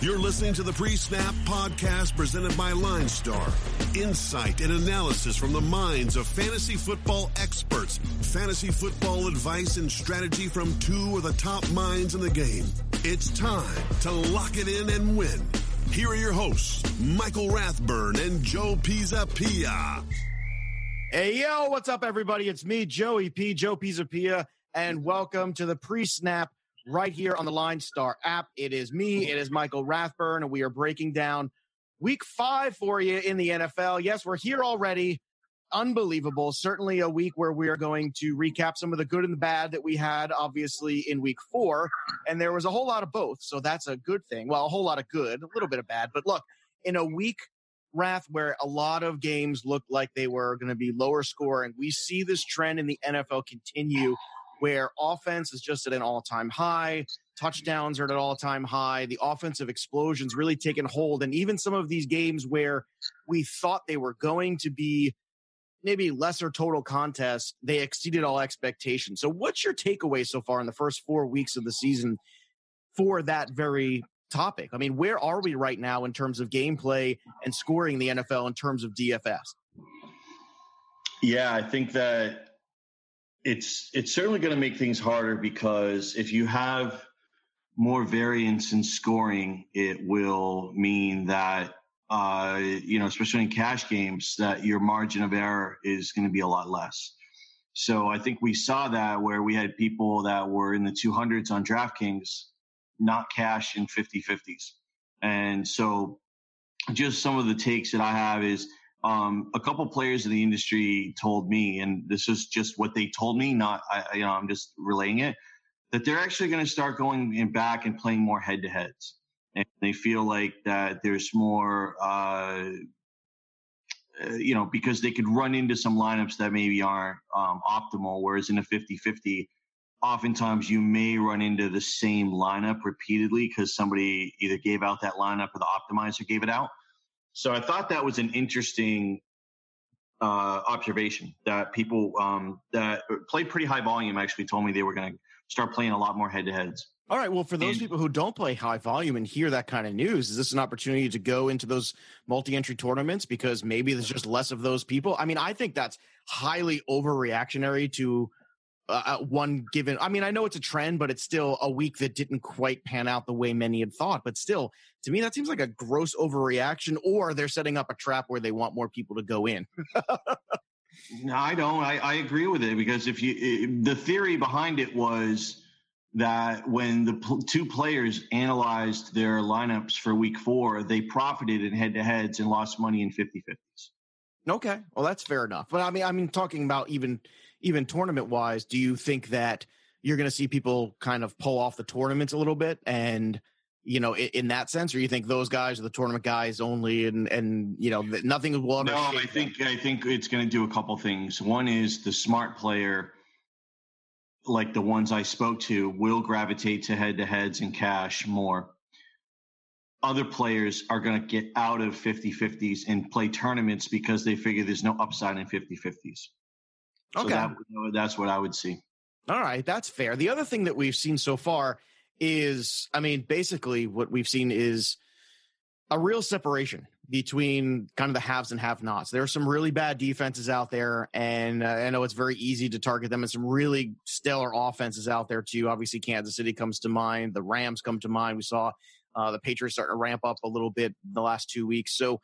You're listening to the Pre Snap Podcast presented by Line Star. Insight and analysis from the minds of fantasy football experts. Fantasy football advice and strategy from two of the top minds in the game. It's time to lock it in and win. Here are your hosts, Michael Rathburn and Joe Pisapia. Hey, yo, what's up, everybody? It's me, Joey P, Joe Pisapia, and welcome to the pre snap right here on the Line Star app. It is me, it is Michael Rathburn, and we are breaking down week five for you in the NFL. Yes, we're here already. Unbelievable. Certainly a week where we are going to recap some of the good and the bad that we had, obviously, in week four. And there was a whole lot of both. So that's a good thing. Well, a whole lot of good, a little bit of bad. But look, in a week, Rath, where a lot of games looked like they were going to be lower scoring, we see this trend in the NFL continue where offense is just at an all time high. Touchdowns are at an all time high. The offensive explosions really taken hold. And even some of these games where we thought they were going to be maybe lesser total contests, they exceeded all expectations. So, what's your takeaway so far in the first four weeks of the season for that very topic? I mean, where are we right now in terms of gameplay and scoring the NFL in terms of DFS? Yeah, I think that it's it's certainly going to make things harder because if you have more variance in scoring, it will mean that uh, you know, especially in cash games, that your margin of error is going to be a lot less. So I think we saw that where we had people that were in the 200s on DraftKings not cash in 50 50s. And so just some of the takes that I have is um, a couple players in the industry told me, and this is just what they told me, not I, you know, I'm just relaying it, that they're actually going to start going in back and playing more head to heads, and they feel like that there's more, uh, uh, you know, because they could run into some lineups that maybe aren't um, optimal, whereas in a 50-50, oftentimes you may run into the same lineup repeatedly because somebody either gave out that lineup or the optimizer gave it out. So I thought that was an interesting uh, observation that people um, that played pretty high volume actually told me they were going to start playing a lot more head to heads. All right. Well, for those and, people who don't play high volume and hear that kind of news, is this an opportunity to go into those multi entry tournaments because maybe there's just less of those people? I mean, I think that's highly overreactionary to uh, one given. I mean, I know it's a trend, but it's still a week that didn't quite pan out the way many had thought. But still, to me, that seems like a gross overreaction, or they're setting up a trap where they want more people to go in. no, I don't. I, I, agree with it because if you, it, the theory behind it was that when the pl- two players analyzed their lineups for week four, they profited in head to heads and lost money in 50 50s. Okay. Well, that's fair enough. But I mean, I mean, talking about even even tournament wise, do you think that you're going to see people kind of pull off the tournaments a little bit? And you know in, in, that sense or you think those guys are the tournament guys only and and you know nothing will ever no i think them? i think it's going to do a couple things. One is the smart player like the ones i spoke to will gravitate to head to heads and cash more. Other players are going to get out of 50 50s and play tournaments because they figure there's no upside in 50 50s Okay. So that, that's what I would see. All right, that's fair. The other thing that we've seen so far is, I mean, basically what we've seen is a real separation between kind of the haves and have nots. There are some really bad defenses out there, and uh, I know it's very easy to target them, and some really stellar offenses out there too. Obviously, Kansas City comes to mind, the Rams come to mind. We saw uh, the Patriots starting to ramp up a little bit the last two weeks. So,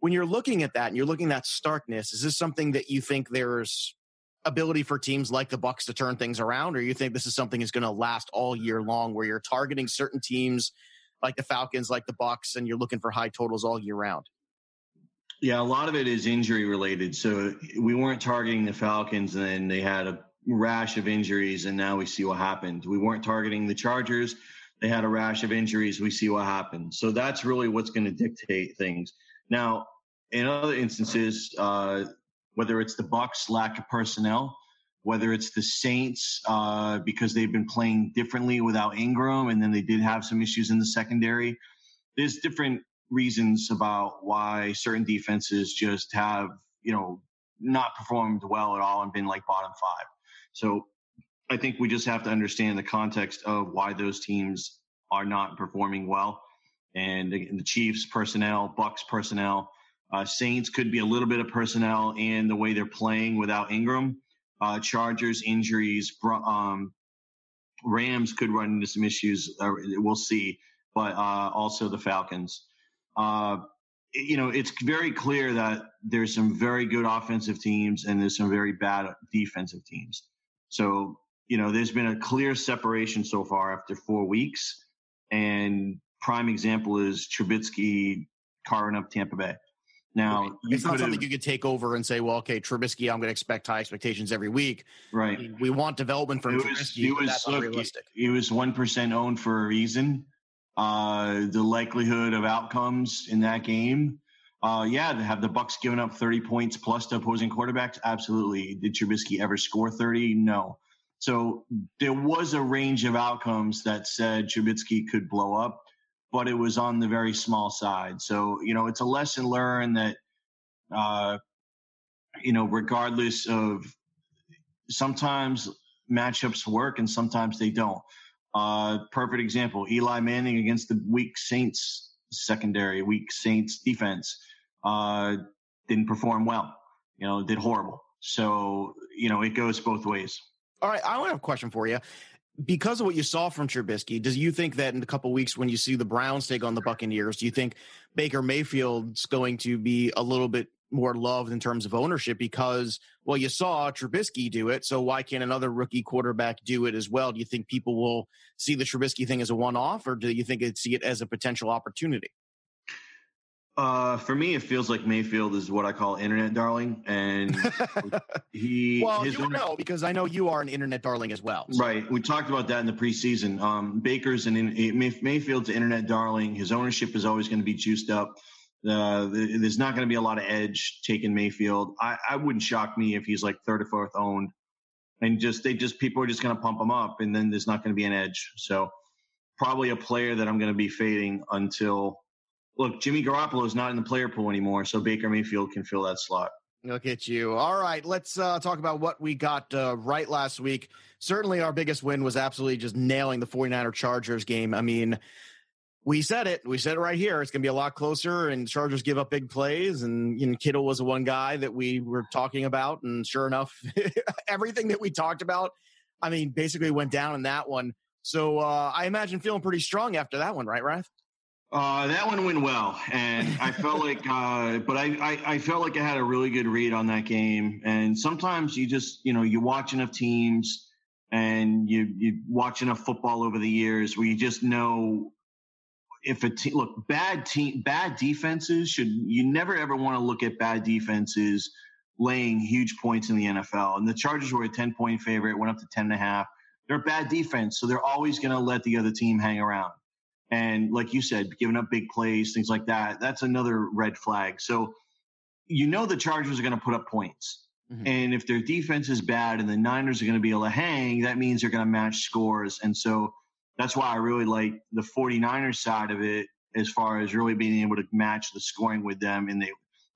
when you're looking at that and you're looking at that starkness, is this something that you think there's ability for teams like the Bucks to turn things around, or you think this is something that's going to last all year long, where you're targeting certain teams like the Falcons, like the Bucks, and you're looking for high totals all year round? Yeah, a lot of it is injury related. So we weren't targeting the Falcons, and then they had a rash of injuries, and now we see what happened. We weren't targeting the Chargers; they had a rash of injuries. We see what happened. So that's really what's going to dictate things. Now, in other instances, uh, whether it's the Bucks' lack of personnel, whether it's the Saints uh, because they've been playing differently without Ingram, and then they did have some issues in the secondary. There's different reasons about why certain defenses just have you know not performed well at all and been like bottom five. So I think we just have to understand the context of why those teams are not performing well. and the, the Chiefs personnel, Bucks personnel. Uh, Saints could be a little bit of personnel in the way they're playing without Ingram. Uh, Chargers injuries, um, Rams could run into some issues. Uh, we'll see, but uh, also the Falcons. Uh, you know, it's very clear that there's some very good offensive teams and there's some very bad defensive teams. So, you know, there's been a clear separation so far after four weeks. And prime example is Trubisky carving up Tampa Bay. Now, right. it's not something you could take over and say, well, okay, Trubisky, I'm going to expect high expectations every week. Right. I mean, we want development from Trubisky. Was, he was, that's look. He was 1% owned for a reason uh, the likelihood of outcomes in that game. Uh, yeah, have the Bucks given up 30 points plus to opposing quarterbacks, absolutely. Did Trubisky ever score 30? No. So there was a range of outcomes that said Trubisky could blow up, but it was on the very small side. So you know, it's a lesson learned that, uh, you know, regardless of sometimes matchups work and sometimes they don't. Uh, perfect example: Eli Manning against the weak Saints secondary, weak Saints defense, uh, didn't perform well. You know, did horrible. So you know, it goes both ways. All right, I want to have a question for you. Because of what you saw from Trubisky, does you think that in a couple weeks when you see the Browns take on the Buccaneers, do you think Baker Mayfield's going to be a little bit more loved in terms of ownership because, well, you saw Trubisky do it. So why can't another rookie quarterback do it as well? Do you think people will see the Trubisky thing as a one off or do you think it see it as a potential opportunity? Uh, for me, it feels like Mayfield is what I call internet darling, and he. well, you know because I know you are an internet darling as well. So. Right, we talked about that in the preseason. Um, Baker's and in, Mayfield's an internet darling. His ownership is always going to be juiced up. Uh, there's not going to be a lot of edge taking Mayfield. I, I wouldn't shock me if he's like third or fourth owned, and just they just people are just going to pump him up, and then there's not going to be an edge. So probably a player that I'm going to be fading until. Look, Jimmy Garoppolo is not in the player pool anymore, so Baker Mayfield can fill that slot. Look at you. All right, let's uh, talk about what we got uh, right last week. Certainly, our biggest win was absolutely just nailing the 49er Chargers game. I mean, we said it. We said it right here. It's going to be a lot closer, and Chargers give up big plays. And you know, Kittle was the one guy that we were talking about, and sure enough, everything that we talked about, I mean, basically went down in that one. So uh, I imagine feeling pretty strong after that one, right, Rath? Uh, that one went well, and I felt like, uh, but I, I, I felt like I had a really good read on that game. And sometimes you just, you know, you watch enough teams, and you you watch enough football over the years where you just know if a team look bad team bad defenses should you never ever want to look at bad defenses laying huge points in the NFL. And the Chargers were a 10 point favorite, went up to 10 and a half. They're a bad defense, so they're always going to let the other team hang around. And like you said, giving up big plays, things like that, that's another red flag. So you know the Chargers are going to put up points. Mm-hmm. And if their defense is bad and the Niners are going to be able to hang, that means they're going to match scores. And so that's why I really like the 49ers side of it as far as really being able to match the scoring with them. And they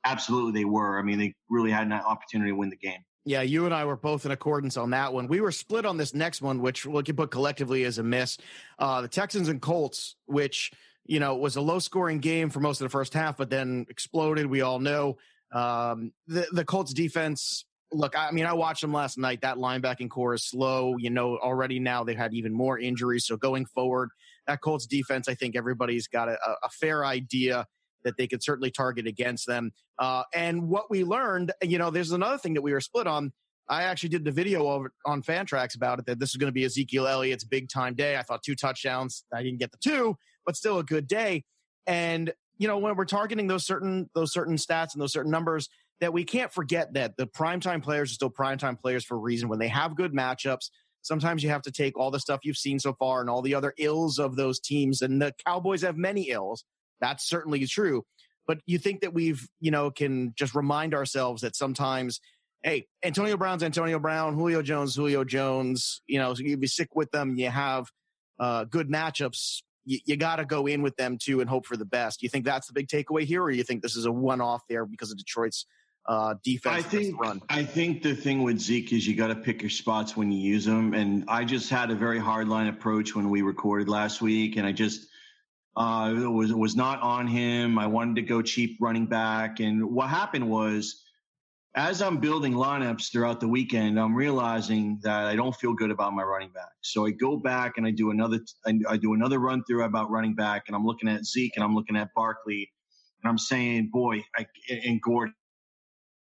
absolutely they were. I mean, they really had an opportunity to win the game. Yeah, you and I were both in accordance on that one. We were split on this next one, which we can put collectively as a miss. Uh, the Texans and Colts, which you know was a low scoring game for most of the first half, but then exploded. We all know um, the the Colts defense look, I mean, I watched them last night. That linebacking corps is slow. You know, already now they've had even more injuries. So going forward, that Colts defense, I think everybody's got a, a fair idea that they could certainly target against them. Uh, and what we learned, you know, there's another thing that we were split on. I actually did the video over on Fantrax about it that this is going to be Ezekiel Elliott's big time day. I thought two touchdowns. I didn't get the two, but still a good day. And you know, when we're targeting those certain those certain stats and those certain numbers, that we can't forget that the primetime players are still primetime players for a reason. When they have good matchups, sometimes you have to take all the stuff you've seen so far and all the other ills of those teams. And the Cowboys have many ills. That's certainly true. But you think that we've, you know, can just remind ourselves that sometimes, hey, Antonio Brown's Antonio Brown, Julio Jones, Julio Jones, you know, so you be sick with them. You have uh, good matchups. You, you got to go in with them too and hope for the best. You think that's the big takeaway here, or you think this is a one off there because of Detroit's uh, defense. I think run. I think the thing with Zeke is you got to pick your spots when you use them. And I just had a very hard line approach when we recorded last week, and I just Uh, it was it was not on him. I wanted to go cheap running back, and what happened was, as I'm building lineups throughout the weekend, I'm realizing that I don't feel good about my running back. So I go back and I do another I, do another run through about running back, and I'm looking at Zeke and I'm looking at Barkley, and I'm saying, boy, I, and Gordon,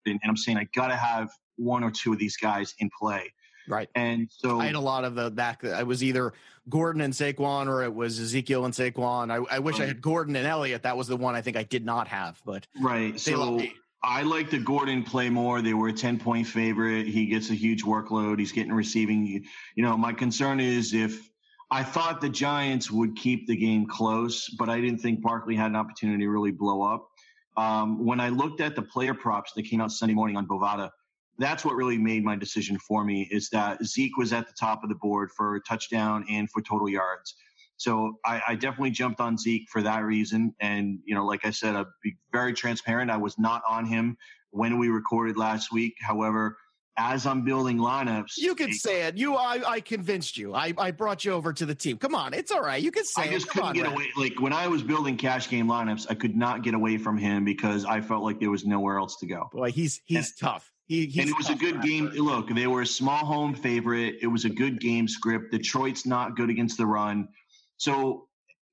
and I'm saying I got to have one or two of these guys in play. Right. And so I had a lot of the back. I was either Gordon and Saquon or it was Ezekiel and Saquon. I, I wish right. I had Gordon and Elliott. That was the one I think I did not have, but right. So I like the Gordon play more. They were a 10 point favorite. He gets a huge workload. He's getting receiving. You know, my concern is if I thought the Giants would keep the game close, but I didn't think Barkley had an opportunity to really blow up. Um, when I looked at the player props that came out Sunday morning on Bovada, that's what really made my decision for me is that Zeke was at the top of the board for touchdown and for total yards. So I, I, definitely jumped on Zeke for that reason. And, you know, like I said, I'll be very transparent. I was not on him when we recorded last week. However, as I'm building lineups, you can say it. You, I, I convinced you. I, I brought you over to the team. Come on, it's all right. You can say. I just it. couldn't on, get away. Like when I was building cash game lineups, I could not get away from him because I felt like there was nowhere else to go. Boy, he's he's and, tough. He, and it was a good game. Look, they were a small home favorite. It was a good game script. Detroit's not good against the run. So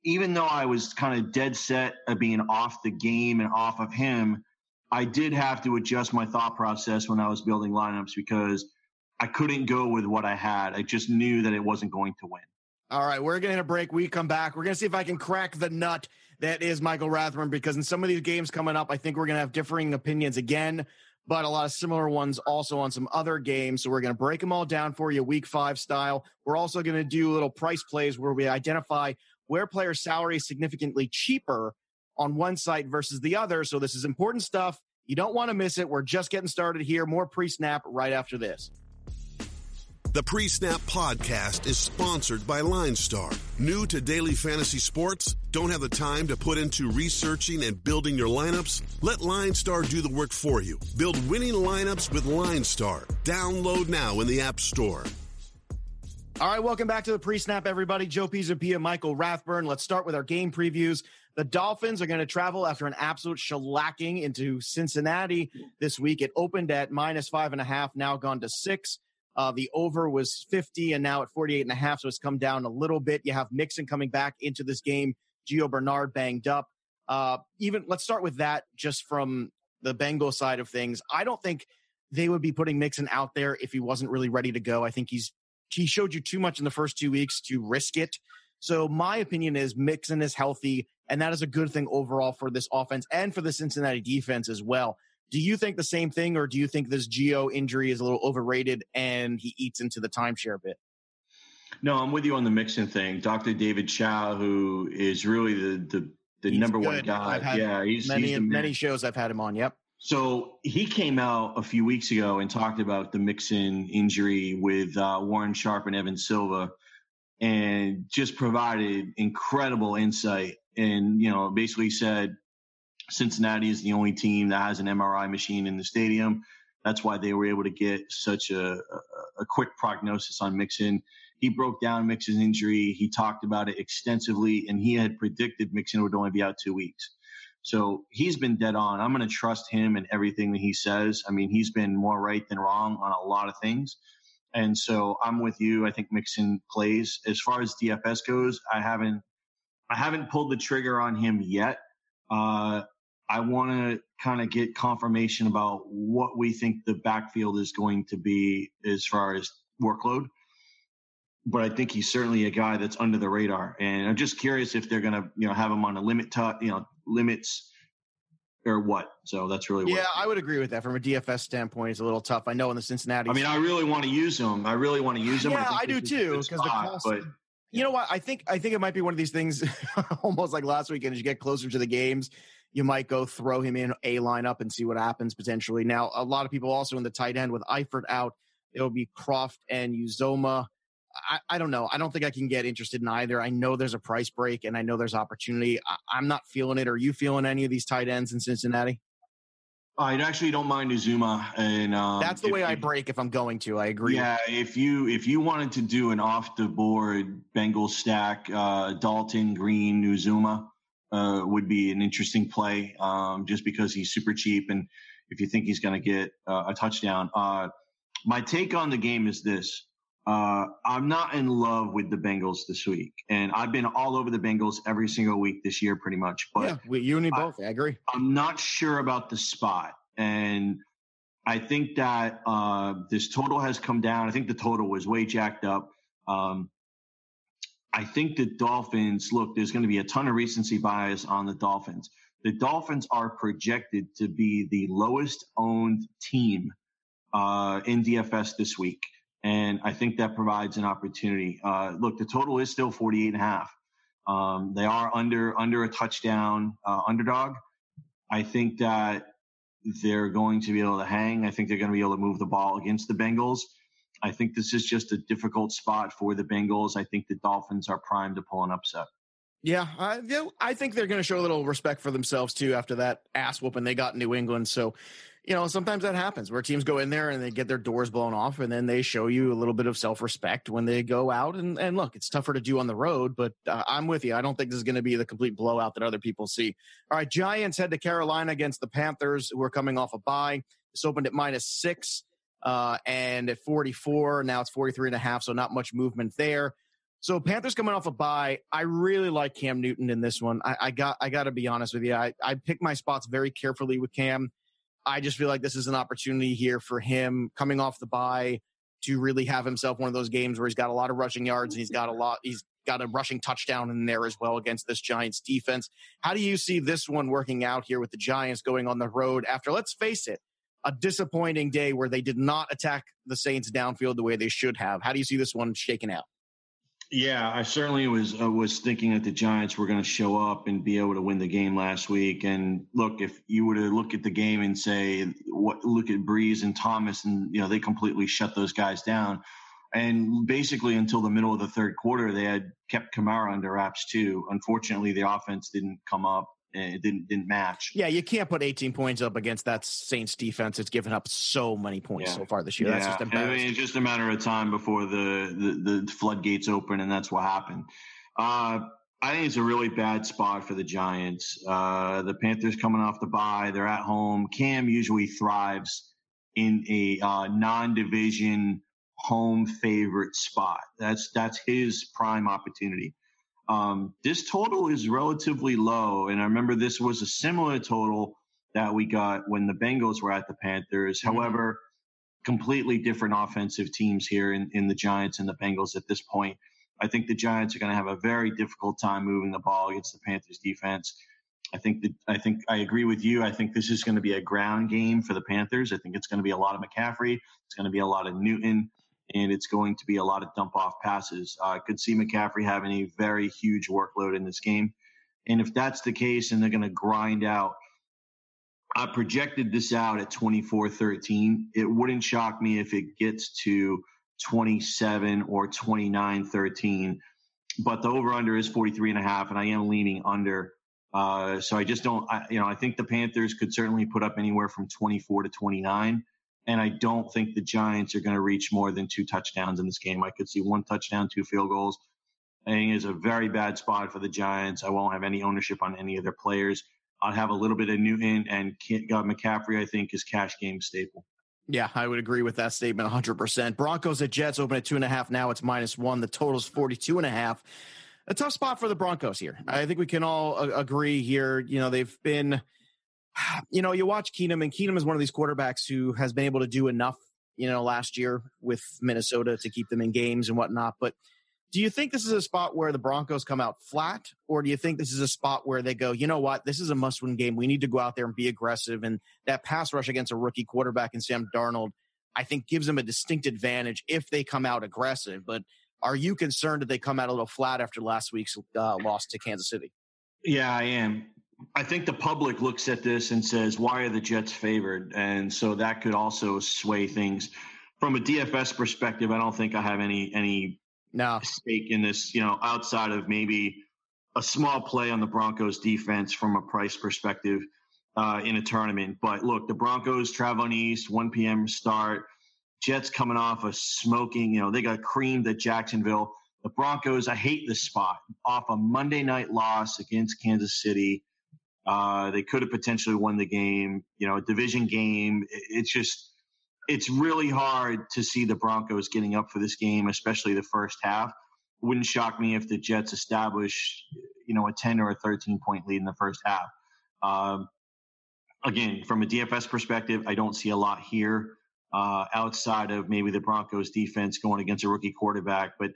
even though I was kind of dead set of being off the game and off of him, I did have to adjust my thought process when I was building lineups because I couldn't go with what I had. I just knew that it wasn't going to win. All right, we're going to break. We come back. We're going to see if I can crack the nut that is Michael Rathburn because in some of these games coming up, I think we're going to have differing opinions again but a lot of similar ones also on some other games. So we're going to break them all down for you week five style. We're also going to do little price plays where we identify where player salary is significantly cheaper on one site versus the other. So this is important stuff. You don't want to miss it. We're just getting started here. More pre snap right after this. The Pre Snap Podcast is sponsored by Line Star. New to daily fantasy sports? Don't have the time to put into researching and building your lineups? Let Line Star do the work for you. Build winning lineups with Line Star. Download now in the App Store. All right, welcome back to the Pre Snap, everybody. Joe Pisapia, Michael Rathburn. Let's start with our game previews. The Dolphins are going to travel after an absolute shellacking into Cincinnati this week. It opened at minus five and a half, now gone to six. Uh, the over was 50 and now at 48 and a half. So it's come down a little bit. You have Mixon coming back into this game. Gio Bernard banged up. Uh, even let's start with that just from the Bengal side of things. I don't think they would be putting Mixon out there if he wasn't really ready to go. I think he's he showed you too much in the first two weeks to risk it. So my opinion is Mixon is healthy, and that is a good thing overall for this offense and for the Cincinnati defense as well. Do you think the same thing, or do you think this Gio injury is a little overrated and he eats into the timeshare bit? No, I'm with you on the Mixon thing. Dr. David Chao, who is really the the, the number good. one guy. yeah, he's many he's many shows I've had him on. Yep. So he came out a few weeks ago and talked about the Mixon injury with uh, Warren Sharp and Evan Silva, and just provided incredible insight. And you know, basically said Cincinnati is the only team that has an MRI machine in the stadium. That's why they were able to get such a, a, a quick prognosis on Mixon. He broke down Mixon's injury. He talked about it extensively, and he had predicted Mixon would only be out two weeks. So he's been dead on. I'm going to trust him and everything that he says. I mean, he's been more right than wrong on a lot of things. And so I'm with you. I think Mixon plays. As far as DFS goes, I haven't I haven't pulled the trigger on him yet. Uh, I want to kind of get confirmation about what we think the backfield is going to be as far as workload. But I think he's certainly a guy that's under the radar, and I'm just curious if they're going to, you know, have him on a limit, t- you know, limits or what. So that's really yeah. I would agree with that from a DFS standpoint. It's a little tough. I know in the Cincinnati. I mean, I really want to use him. I really want to use him. Yeah, I, I do too. Because the cost. But, you know what? I think I think it might be one of these things, almost like last weekend, as you get closer to the games you might go throw him in a lineup and see what happens potentially. Now, a lot of people also in the tight end with Eifert out, it'll be Croft and Uzomah. I, I, don't know. I don't think I can get interested in either. I know there's a price break and I know there's opportunity. I, am not feeling it. Are you feeling any of these tight ends in Cincinnati? I actually don't mind Uzomah, and um, that's the way I break if I'm going to. I agree. Yeah, if you if you wanted to do an off the board Bengal stack, uh, Dalton Green Uzomah uh, would be an interesting play, um, just because he's super cheap, and if you think he's going to get uh, a touchdown. Uh, my take on the game is this: uh, I'm not in love with the Bengals this week, and I've been all over the Bengals every single week this year, pretty much. But yeah, we, you and me both. I, I agree. I'm not sure about the spot, and I think that uh, this total has come down. I think the total was way jacked up. Um, I think the Dolphins. Look, there's going to be a ton of recency bias on the Dolphins. The Dolphins are projected to be the lowest owned team uh, in DFS this week. And I think that provides an opportunity. Uh, look, the total is still 48 and a half. Um, they are under under a touchdown uh, underdog. I think that they're going to be able to hang. I think they're going to be able to move the ball against the Bengals. I think this is just a difficult spot for the Bengals. I think the Dolphins are primed to pull an upset. Yeah, I, I think they're going to show a little respect for themselves too after that ass whooping they got in New England. So you know, sometimes that happens where teams go in there and they get their doors blown off and then they show you a little bit of self respect when they go out. And, and look, it's tougher to do on the road, but uh, I'm with you. I don't think this is going to be the complete blowout that other people see. All right, Giants head to Carolina against the Panthers, who are coming off a bye. This opened at minus six uh, and at 44. Now it's 43 and a half, so not much movement there. So Panthers coming off a bye. I really like Cam Newton in this one. I, I got I got to be honest with you. I, I pick my spots very carefully with Cam. I just feel like this is an opportunity here for him coming off the bye to really have himself one of those games where he's got a lot of rushing yards and he's got a lot he's got a rushing touchdown in there as well against this Giants defense. How do you see this one working out here with the Giants going on the road after let's face it, a disappointing day where they did not attack the Saints downfield the way they should have. How do you see this one shaking out? Yeah, I certainly was uh, was thinking that the Giants were going to show up and be able to win the game last week. And look, if you were to look at the game and say, what, look at Brees and Thomas, and you know they completely shut those guys down. And basically, until the middle of the third quarter, they had kept Kamara under wraps too. Unfortunately, the offense didn't come up it didn't didn't match. Yeah, you can't put 18 points up against that Saints defense. It's given up so many points yeah. so far this year. Yeah. That's just embarrassing. I mean, it's just a matter of time before the the, the floodgates open, and that's what happened. Uh, I think it's a really bad spot for the Giants. Uh, the Panthers coming off the bye, they're at home. Cam usually thrives in a uh, non-division home favorite spot. That's that's his prime opportunity. Um, this total is relatively low, and I remember this was a similar total that we got when the Bengals were at the Panthers. Mm-hmm. However, completely different offensive teams here in, in the Giants and the Bengals at this point. I think the Giants are going to have a very difficult time moving the ball against the Panthers defense. I think that I think I agree with you. I think this is going to be a ground game for the Panthers. I think it's going to be a lot of McCaffrey. It's going to be a lot of Newton and it's going to be a lot of dump off passes. I could see McCaffrey having a very huge workload in this game. And if that's the case and they're going to grind out, I projected this out at 24 13. It wouldn't shock me if it gets to 27 or 29 13. But the over under is 43 and a half, and I am leaning under. Uh, so I just don't, I, you know, I think the Panthers could certainly put up anywhere from 24 to 29. And I don't think the Giants are going to reach more than two touchdowns in this game. I could see one touchdown, two field goals. I think it's a very bad spot for the Giants. I won't have any ownership on any of their players. I'll have a little bit of Newton and God uh, McCaffrey. I think is cash game staple. Yeah, I would agree with that statement 100%. Broncos at Jets open at two and a half. Now it's minus one. The total's 42 and a half. A tough spot for the Broncos here. I think we can all uh, agree here. You know, they've been you know, you watch Keenum, and Keenum is one of these quarterbacks who has been able to do enough, you know, last year with Minnesota to keep them in games and whatnot. But do you think this is a spot where the Broncos come out flat, or do you think this is a spot where they go, you know what, this is a must win game. We need to go out there and be aggressive. And that pass rush against a rookie quarterback in Sam Darnold, I think gives them a distinct advantage if they come out aggressive. But are you concerned that they come out a little flat after last week's uh, loss to Kansas City? Yeah, I am. I think the public looks at this and says, why are the Jets favored? And so that could also sway things. From a DFS perspective, I don't think I have any any no. stake in this, you know, outside of maybe a small play on the Broncos defense from a price perspective. uh, in a tournament. But look, the Broncos traveling east, 1 p.m. start. Jets coming off a smoking, you know, they got creamed at Jacksonville. The Broncos, I hate this spot, off a Monday night loss against Kansas City. Uh, they could have potentially won the game, you know, a division game. It's just, it's really hard to see the Broncos getting up for this game, especially the first half. Wouldn't shock me if the Jets establish, you know, a 10 or a 13 point lead in the first half. Um, again, from a DFS perspective, I don't see a lot here uh, outside of maybe the Broncos defense going against a rookie quarterback. But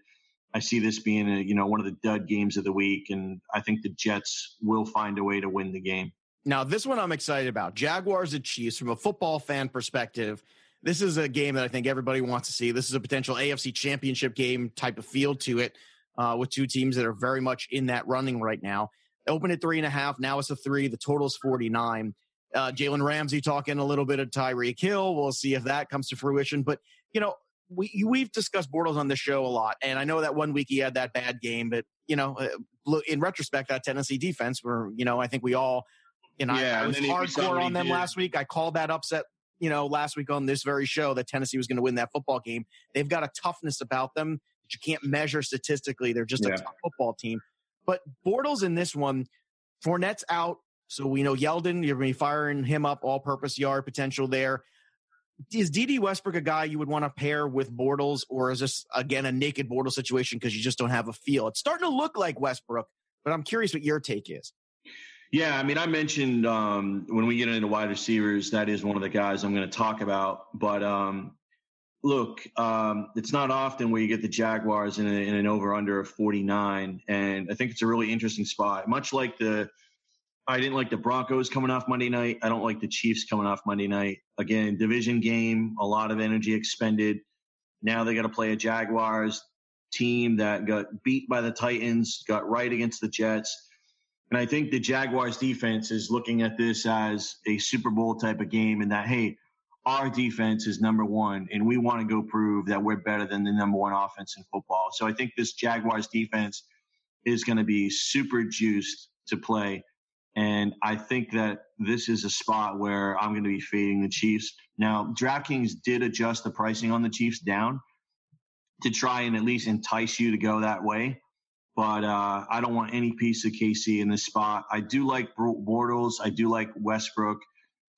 I see this being a, you know one of the dud games of the week, and I think the Jets will find a way to win the game. Now, this one I'm excited about. Jaguars and Chiefs from a football fan perspective. This is a game that I think everybody wants to see. This is a potential AFC championship game type of feel to it, uh, with two teams that are very much in that running right now. Open at three and a half. Now it's a three. The total is 49. Uh, Jalen Ramsey talking a little bit of Tyreek Hill. We'll see if that comes to fruition. But, you know, we, we've discussed Bortles on this show a lot. And I know that one week he had that bad game, but, you know, uh, in retrospect, that Tennessee defense where, you know, I think we all, you know, yeah, I, I was hardcore on them did. last week. I called that upset, you know, last week on this very show that Tennessee was going to win that football game. They've got a toughness about them that you can't measure statistically. They're just yeah. a tough football team. But Bortles in this one, Fournette's out. So we know Yeldon, you're going to be firing him up, all purpose yard potential there. Is Dede Westbrook a guy you would want to pair with Bortles, or is this, again, a naked Bortles situation because you just don't have a feel? It's starting to look like Westbrook, but I'm curious what your take is. Yeah, I mean, I mentioned um, when we get into wide receivers, that is one of the guys I'm going to talk about. But um, look, um, it's not often where you get the Jaguars in, a, in an over under of 49. And I think it's a really interesting spot. Much like the I didn't like the Broncos coming off Monday night. I don't like the Chiefs coming off Monday night. Again, division game, a lot of energy expended. Now they got to play a Jaguars team that got beat by the Titans, got right against the Jets. And I think the Jaguars defense is looking at this as a Super Bowl type of game and that, hey, our defense is number one and we want to go prove that we're better than the number one offense in football. So I think this Jaguars defense is going to be super juiced to play. And I think that this is a spot where I'm going to be fading the Chiefs. Now, DraftKings did adjust the pricing on the Chiefs down to try and at least entice you to go that way. But uh, I don't want any piece of KC in this spot. I do like Bortles. I do like Westbrook.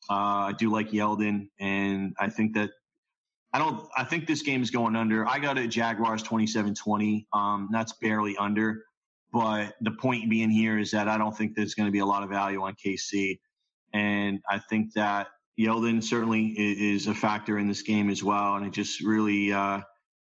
Uh, I do like Yeldon. And I think that I don't. I think this game is going under. I got it Jaguars 27-20. Um, that's barely under. But the point being here is that I don't think there's going to be a lot of value on KC. And I think that Yeldon certainly is a factor in this game as well. And it just really, uh, I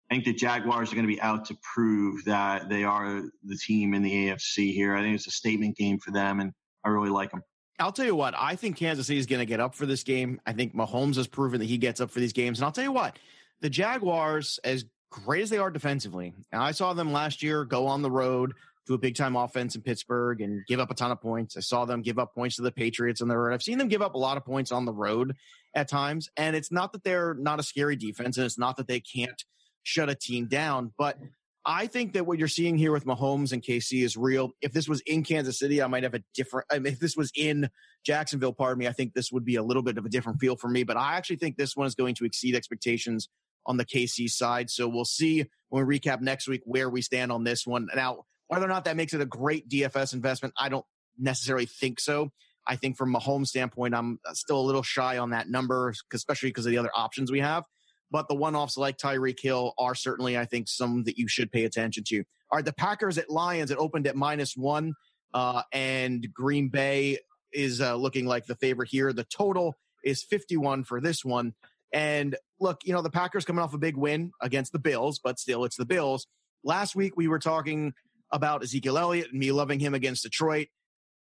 think the Jaguars are going to be out to prove that they are the team in the AFC here. I think it's a statement game for them, and I really like them. I'll tell you what, I think Kansas City is going to get up for this game. I think Mahomes has proven that he gets up for these games. And I'll tell you what, the Jaguars, as great as they are defensively, I saw them last year go on the road to a big time offense in Pittsburgh and give up a ton of points. I saw them give up points to the Patriots on the road. I've seen them give up a lot of points on the road at times. And it's not that they're not a scary defense and it's not that they can't shut a team down, but I think that what you're seeing here with Mahomes and KC is real. If this was in Kansas City, I might have a different. I mean, if this was in Jacksonville, pardon me, I think this would be a little bit of a different feel for me. But I actually think this one is going to exceed expectations on the KC side. So we'll see when we recap next week where we stand on this one. Now, whether or not that makes it a great DFS investment, I don't necessarily think so. I think from a home standpoint, I'm still a little shy on that number, especially because of the other options we have. But the one offs like Tyreek Hill are certainly, I think, some that you should pay attention to. All right, the Packers at Lions, it opened at minus one, uh, and Green Bay is uh, looking like the favorite here. The total is 51 for this one. And look, you know, the Packers coming off a big win against the Bills, but still, it's the Bills. Last week, we were talking about Ezekiel Elliott and me loving him against Detroit.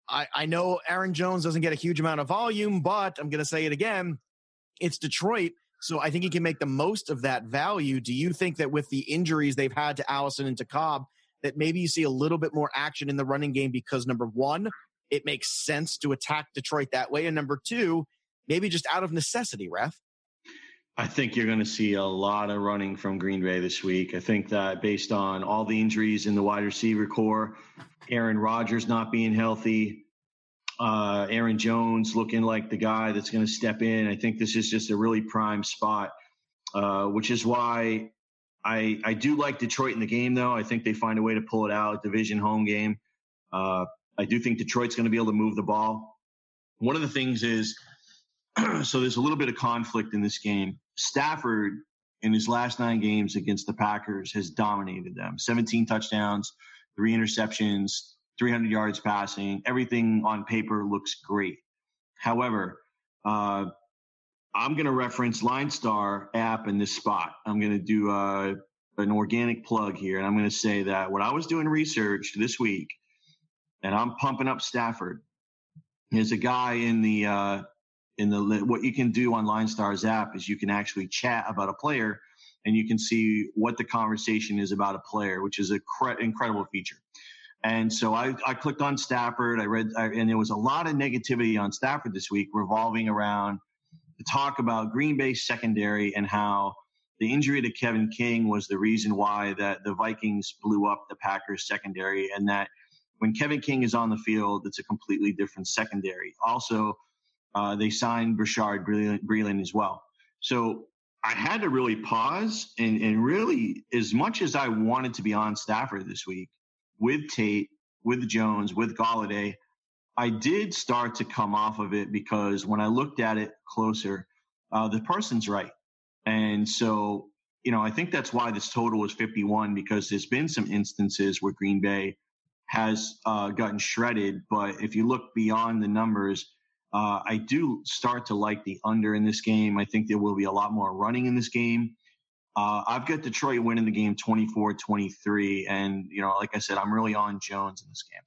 I, I know Aaron Jones doesn't get a huge amount of volume, but I'm going to say it again. It's Detroit. So I think he can make the most of that value. Do you think that with the injuries they've had to Allison and to Cobb, that maybe you see a little bit more action in the running game because number one, it makes sense to attack Detroit that way. And number two, maybe just out of necessity, Ref. I think you're going to see a lot of running from Green Bay this week. I think that based on all the injuries in the wide receiver corps, Aaron Rodgers not being healthy, Uh, Aaron Jones looking like the guy that's going to step in. I think this is just a really prime spot, uh, which is why I I do like Detroit in the game. Though I think they find a way to pull it out. Division home game. Uh, I do think Detroit's going to be able to move the ball. One of the things is, so there's a little bit of conflict in this game. Stafford in his last nine games against the Packers has dominated them. 17 touchdowns, three interceptions, 300 yards passing. Everything on paper looks great. However, uh, I'm going to reference LineStar app in this spot. I'm going to do uh, an organic plug here, and I'm going to say that when I was doing research this week, and I'm pumping up Stafford, there's a guy in the uh, in the what you can do on Line Stars app is you can actually chat about a player, and you can see what the conversation is about a player, which is a cre- incredible feature. And so I, I clicked on Stafford. I read, I, and there was a lot of negativity on Stafford this week revolving around the talk about Green Bay secondary and how the injury to Kevin King was the reason why that the Vikings blew up the Packers secondary, and that when Kevin King is on the field, it's a completely different secondary. Also, uh, they signed Bashaud Breeland as well. So I had to really pause and, and really, as much as I wanted to be on Stafford this week, with Tate, with Jones, with Golladay, I did start to come off of it because when I looked at it closer, uh, the person's right. And so, you know, I think that's why this total is 51 because there's been some instances where Green Bay has uh, gotten shredded. But if you look beyond the numbers, uh, I do start to like the under in this game. I think there will be a lot more running in this game. Uh, I've got Detroit winning the game 24 23. And, you know, like I said, I'm really on Jones in this game.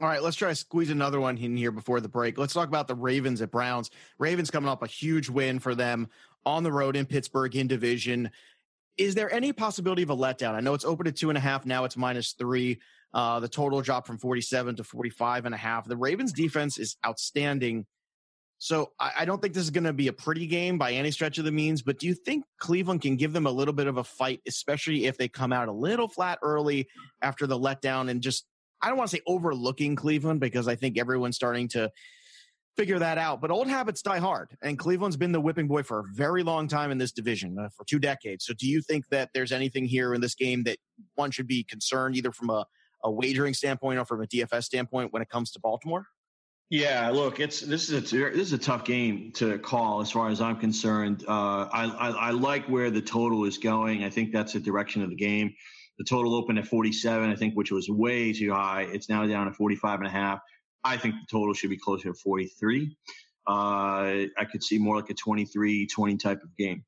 All right, let's try to squeeze another one in here before the break. Let's talk about the Ravens at Browns. Ravens coming up a huge win for them on the road in Pittsburgh in division. Is there any possibility of a letdown? I know it's open at two and a half. Now it's minus three. Uh, the total dropped from 47 to 45 and a half. The Ravens defense is outstanding. So I, I don't think this is going to be a pretty game by any stretch of the means, but do you think Cleveland can give them a little bit of a fight, especially if they come out a little flat early after the letdown and just, I don't want to say overlooking Cleveland because I think everyone's starting to figure that out. But old habits die hard, and Cleveland's been the whipping boy for a very long time in this division, uh, for two decades. So, do you think that there's anything here in this game that one should be concerned, either from a, a wagering standpoint or from a DFS standpoint, when it comes to Baltimore? Yeah, look, it's this is a this is a tough game to call as far as I'm concerned. Uh, I, I, I like where the total is going. I think that's the direction of the game. The total opened at 47, I think, which was way too high. It's now down to 45 and a half. I think the total should be closer to 43. Uh, I could see more like a 23 20 type of game.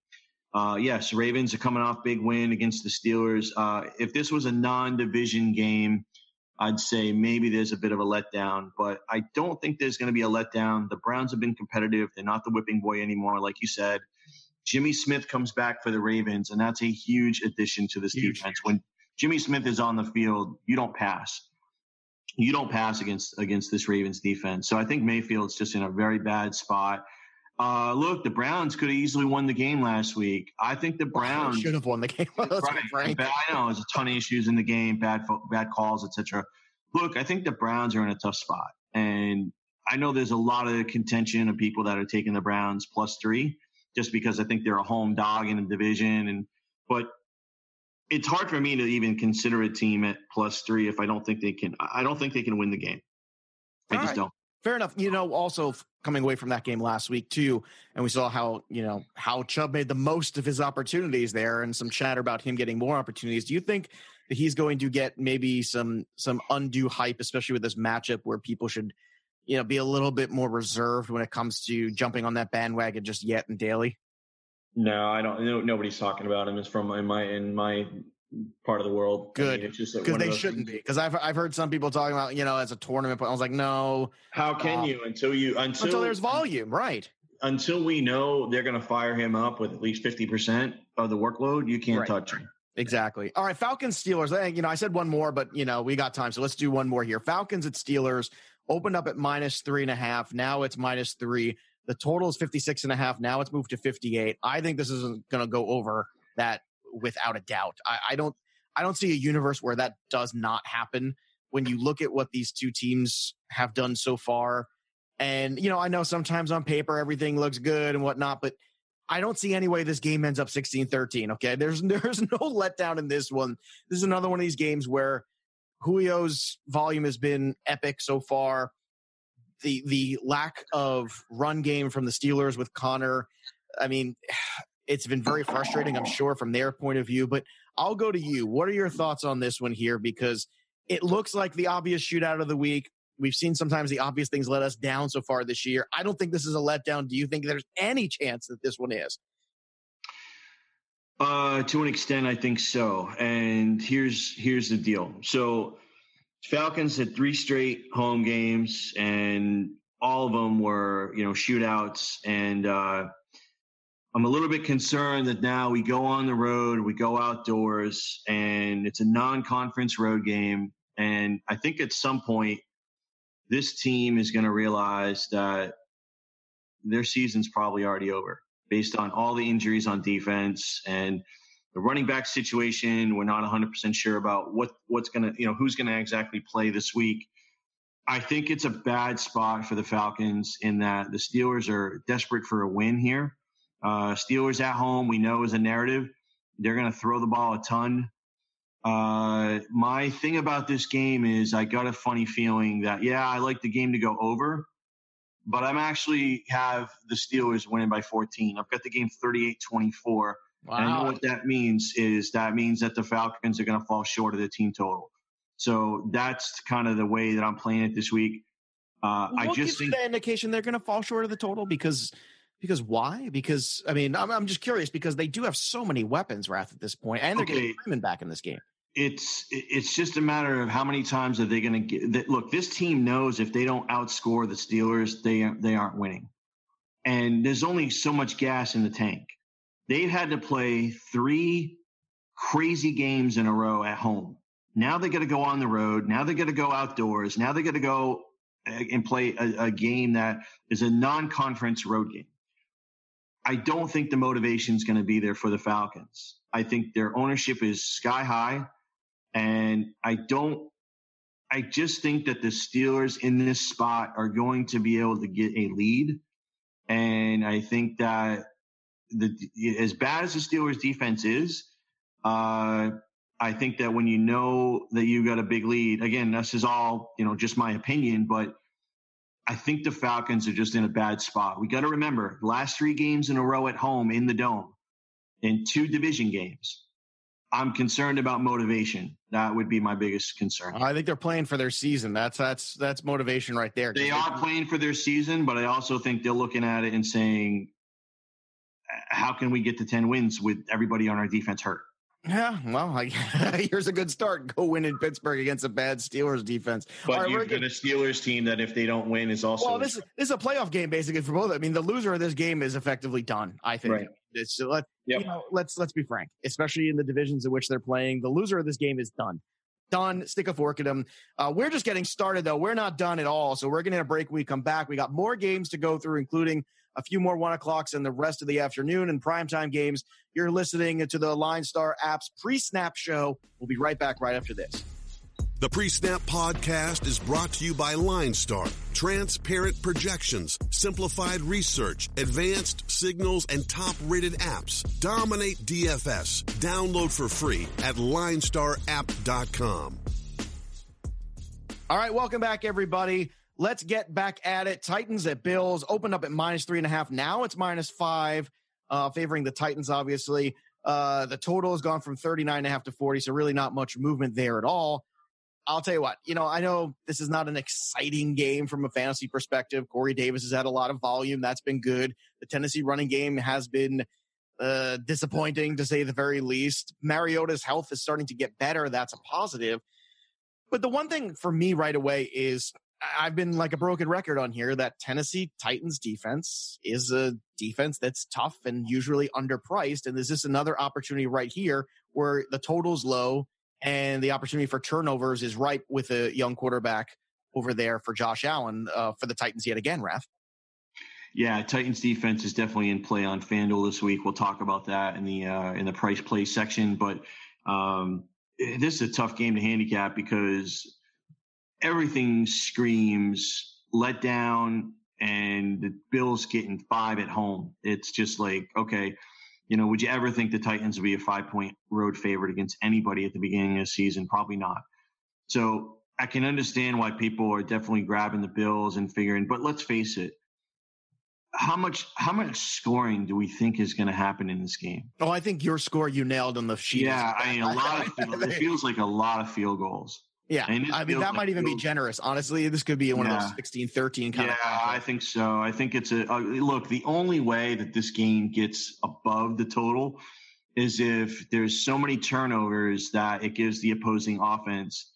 Uh, yes, Ravens are coming off big win against the Steelers. Uh, if this was a non division game, I'd say maybe there's a bit of a letdown, but I don't think there's going to be a letdown. The Browns have been competitive. They're not the whipping boy anymore, like you said. Jimmy Smith comes back for the Ravens, and that's a huge addition to this huge. defense. When Jimmy Smith is on the field, you don't pass. You don't pass against against this Ravens defense. So I think Mayfield's just in a very bad spot. Uh, look, the Browns could have easily won the game last week. I think the Browns should have won the game. right. I know there's a ton of issues in the game, bad bad calls, etc. Look, I think the Browns are in a tough spot, and I know there's a lot of contention of people that are taking the Browns plus three, just because I think they're a home dog in the division, and but it's hard for me to even consider a team at plus three if I don't think they can. I don't think they can win the game. I All just right. don't. Fair enough. You know, also coming away from that game last week too, and we saw how you know how Chubb made the most of his opportunities there, and some chatter about him getting more opportunities. Do you think that he's going to get maybe some some undue hype, especially with this matchup where people should, you know, be a little bit more reserved when it comes to jumping on that bandwagon just yet and daily? No, I don't. No, nobody's talking about him. It's from in my in my part of the world. Good. I mean, because like they shouldn't things. be. Because I've I've heard some people talking about you know as a tournament, but I was like, no. How can uh, you until you until, until there's volume, right? Until we know they're going to fire him up with at least fifty percent of the workload, you can't right. touch him. Exactly. All right, Falcons Steelers. You know, I said one more, but you know we got time, so let's do one more here. Falcons at Steelers opened up at minus three and a half. Now it's minus three. The total is 56 and a half. Now it's moved to 58. I think this isn't going to go over that without a doubt. I, I, don't I don't see a universe where that does not happen. When you look at what these two teams have done so far, And, you know, I know sometimes on paper everything looks good and whatnot, but I don't see any way this game ends up 16 13. Okay. There's, there's no letdown in this one. This is another one of these games where Julio's volume has been epic so far. The, the lack of run game from the Steelers with Conner. I mean, it's been very frustrating, I'm sure, from their point of view. But I'll go to you. What are your thoughts on this one here? Because it looks like the obvious shootout of the week. We've seen sometimes the obvious things let us down so far this year. I don't think this is a letdown. Do you think there's any chance that this one is? Uh, to an extent, I think so. And here's here's the deal. So Falcons had three straight home games, and all of them were you know shootouts. And uh, I'm a little bit concerned that now we go on the road, we go outdoors, and it's a non-conference road game. And I think at some point this team is going to realize that their season's probably already over based on all the injuries on defense and the running back situation. We're not 100% sure about what what's going to, you know, who's going to exactly play this week. I think it's a bad spot for the Falcons in that the Steelers are desperate for a win here. Uh, Steelers at home, we know is a narrative. They're going to throw the ball a ton. Uh, my thing about this game is I got a funny feeling that yeah, I like the game to go over, but I'm actually have the Steelers winning by 14. I've got the game 38-24. Wow. And I know what that means is that means that the Falcons are going to fall short of the team total. So that's kind of the way that I'm playing it this week. Uh, I just think the indication they're going to fall short of the total because because why? Because I mean, I'm, I'm just curious because they do have so many weapons, Raf, at this point, and they're okay. getting Freeman back in this game. It's it's just a matter of how many times are they going to get that look this team knows if they don't outscore the steelers they they aren't winning. And there's only so much gas in the tank. They've had to play three crazy games in a row at home. Now they got to go on the road now they got to go outdoors now they got to go uh, and play a, a game that is a non-conference road game i don't think the motivation is going to be there for the falcons I think their ownership is sky high. And I don't, I just think that the Steelers in this spot are going to be able to get a lead. And I think that the, as bad as the Steelers defense is, uh, I think that when you know that you got a big lead, again, this is all, you know, just my opinion, but I think the Falcons are just in a bad spot. We got to remember last three games in a row at home in the dome in two division games. I'm concerned about motivation. That would be my biggest concern. I think they're playing for their season. That's that's that's motivation right there. They are playing for their season, but I also think they're looking at it and saying, "How can we get to ten wins with everybody on our defense hurt?" Yeah, well, I, here's a good start. Go win in Pittsburgh against a bad Steelers defense. But right, you've got a Steelers team that if they don't win is also well. This, this is a playoff game basically for both. I mean, the loser of this game is effectively done. I think. Right. It's, let, yep. you know, let's let's be frank, especially in the divisions in which they're playing. The loser of this game is done. Done. Stick a fork in them. Uh, we're just getting started though. We're not done at all. So we're going to break. We come back. We got more games to go through, including a few more one o'clocks and the rest of the afternoon and primetime games. You're listening to the Line Star Apps pre-snap show. We'll be right back right after this. The Pre-Snap podcast is brought to you by Line Star. Transparent projections, simplified research, advanced signals, and top-rated apps. Dominate DFS. Download for free at linestarapp.com. All right, welcome back, everybody. Let's get back at it. Titans at Bills opened up at minus three and a half. Now it's minus five, uh, favoring the Titans, obviously. Uh, the total has gone from 39 and a half to 40, so really not much movement there at all. I'll tell you what, you know, I know this is not an exciting game from a fantasy perspective. Corey Davis has had a lot of volume. That's been good. The Tennessee running game has been uh, disappointing to say the very least. Mariota's health is starting to get better. That's a positive. But the one thing for me right away is I've been like a broken record on here that Tennessee Titans defense is a defense that's tough and usually underpriced. And there's just another opportunity right here where the total's low and the opportunity for turnovers is ripe with a young quarterback over there for Josh Allen uh, for the Titans yet again, Raf. Yeah, Titans defense is definitely in play on FanDuel this week. We'll talk about that in the uh, in the price play section, but um, this is a tough game to handicap because everything screams let down and the Bills getting five at home. It's just like, okay, you know, would you ever think the Titans would be a five point road favorite against anybody at the beginning of the season? Probably not. So I can understand why people are definitely grabbing the Bills and figuring, but let's face it. How much how much scoring do we think is going to happen in this game? Oh, I think your score you nailed on the sheet. Yeah, I mean a lot of it feels like a lot of field goals. Yeah, I mean that like might even be generous. Honestly, this could be one yeah. of those 16, 13 kind yeah, of. Yeah, I think so. I think it's a uh, look. The only way that this game gets above the total is if there's so many turnovers that it gives the opposing offense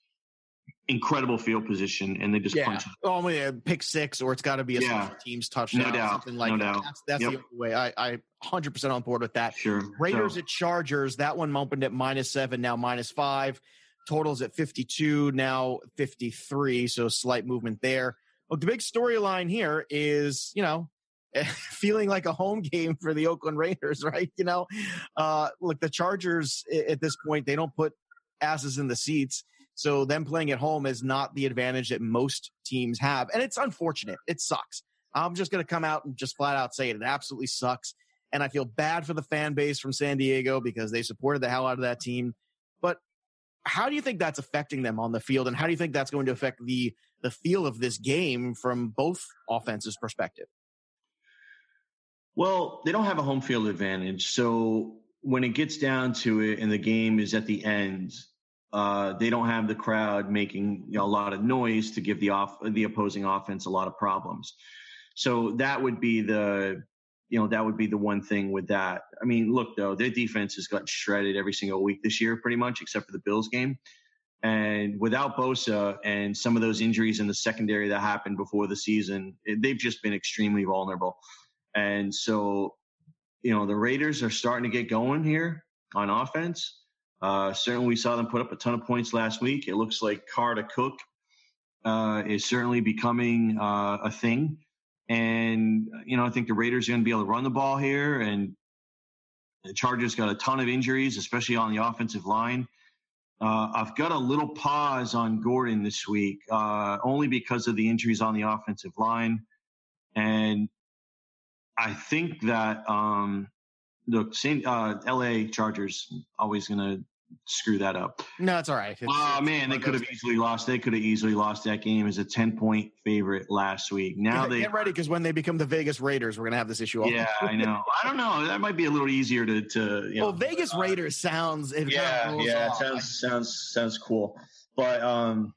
incredible field position and they just yeah. punch it. Only a pick six, or it's got to be a yeah. teams touchdown, no doubt. something like no that. Doubt. That's, that's yep. the only way. I, I 100% on board with that. Sure. Raiders so. at Chargers, that one opened at minus seven, now minus five. Totals at 52, now 53. So slight movement there. Well, the big storyline here is, you know, feeling like a home game for the Oakland Raiders, right? You know, uh, look, the Chargers at this point, they don't put asses in the seats. So them playing at home is not the advantage that most teams have. And it's unfortunate. It sucks. I'm just going to come out and just flat out say it. It absolutely sucks. And I feel bad for the fan base from San Diego because they supported the hell out of that team. How do you think that's affecting them on the field? And how do you think that's going to affect the, the feel of this game from both offenses' perspective? Well, they don't have a home field advantage. So when it gets down to it and the game is at the end, uh, they don't have the crowd making you know, a lot of noise to give the off the opposing offense a lot of problems. So that would be the you know that would be the one thing with that. I mean, look though, their defense has gotten shredded every single week this year, pretty much, except for the Bills game. And without Bosa and some of those injuries in the secondary that happened before the season, they've just been extremely vulnerable. And so, you know, the Raiders are starting to get going here on offense. Uh, certainly, we saw them put up a ton of points last week. It looks like Carter Cook uh, is certainly becoming uh, a thing. And, you know, I think the Raiders are going to be able to run the ball here. And the Chargers got a ton of injuries, especially on the offensive line. Uh, I've got a little pause on Gordon this week, uh, only because of the injuries on the offensive line. And I think that um, look, uh, L.A. Chargers always going to screw that up. No, it's all right. It's, oh it's man, they could have easily lost. They could have easily lost that game as a ten point favorite last week. Now get, they get ready because when they become the Vegas Raiders, we're gonna have this issue. Yeah, I know. I don't know. That might be a little easier to to. You know well, know, Vegas uh, Raiders sounds. yeah, yeah, off. sounds sounds sounds cool, but um.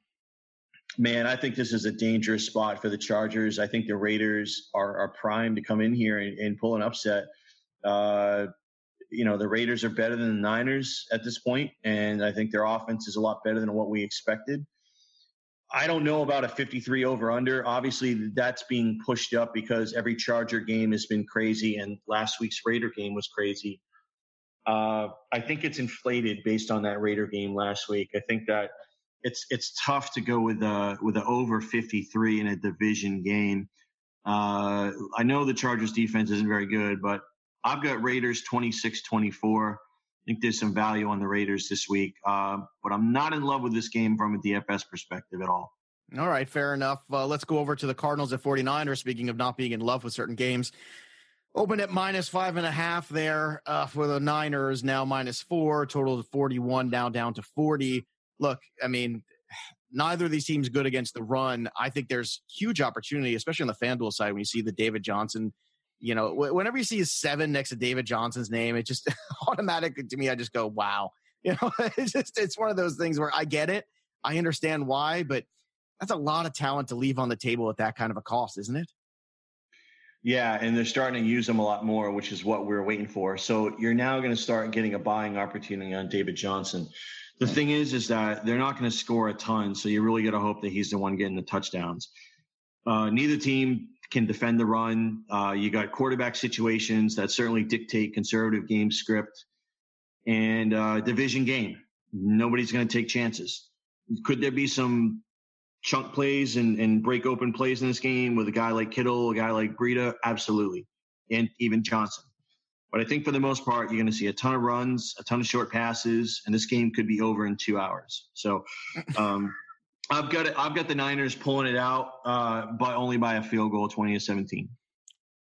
Man, I think this is a dangerous spot for the Chargers. I think the Raiders are, are primed to come in here and, and pull an upset. Uh, you know, the Raiders are better than the Niners at this point, and I think their offense is a lot better than what we expected. I don't know about a 53 over under. Obviously, that's being pushed up because every Charger game has been crazy, and last week's Raider game was crazy. Uh, I think it's inflated based on that Raider game last week. I think that it's it's tough to go with a with an over 53 in a division game. Uh, I know the Chargers defense isn't very good, but I've got Raiders 26 24. I think there's some value on the Raiders this week, uh, but I'm not in love with this game from a DFS perspective at all. All right, fair enough. Uh, let's go over to the Cardinals at 49ers. Speaking of not being in love with certain games, open at minus five and a half there uh, for the Niners, now minus four, total of 41, now down to 40. Look, I mean, neither of these teams good against the run. I think there's huge opportunity, especially on the FanDuel side, when you see the David Johnson you know, whenever you see a seven next to David Johnson's name, it just automatically to me, I just go, wow. You know, it's just, it's one of those things where I get it. I understand why, but that's a lot of talent to leave on the table at that kind of a cost, isn't it? Yeah, and they're starting to use them a lot more, which is what we're waiting for. So you're now going to start getting a buying opportunity on David Johnson. The thing is, is that they're not going to score a ton, so you really got to hope that he's the one getting the touchdowns. Uh, neither team can defend the run. Uh, you got quarterback situations that certainly dictate conservative game script and uh, division game. Nobody's going to take chances. Could there be some chunk plays and, and break open plays in this game with a guy like Kittle, a guy like Breida? Absolutely. And even Johnson. But I think for the most part, you're going to see a ton of runs, a ton of short passes, and this game could be over in two hours. So um, I've got it. I've got the Niners pulling it out, uh, but only by a field goal, twenty to seventeen.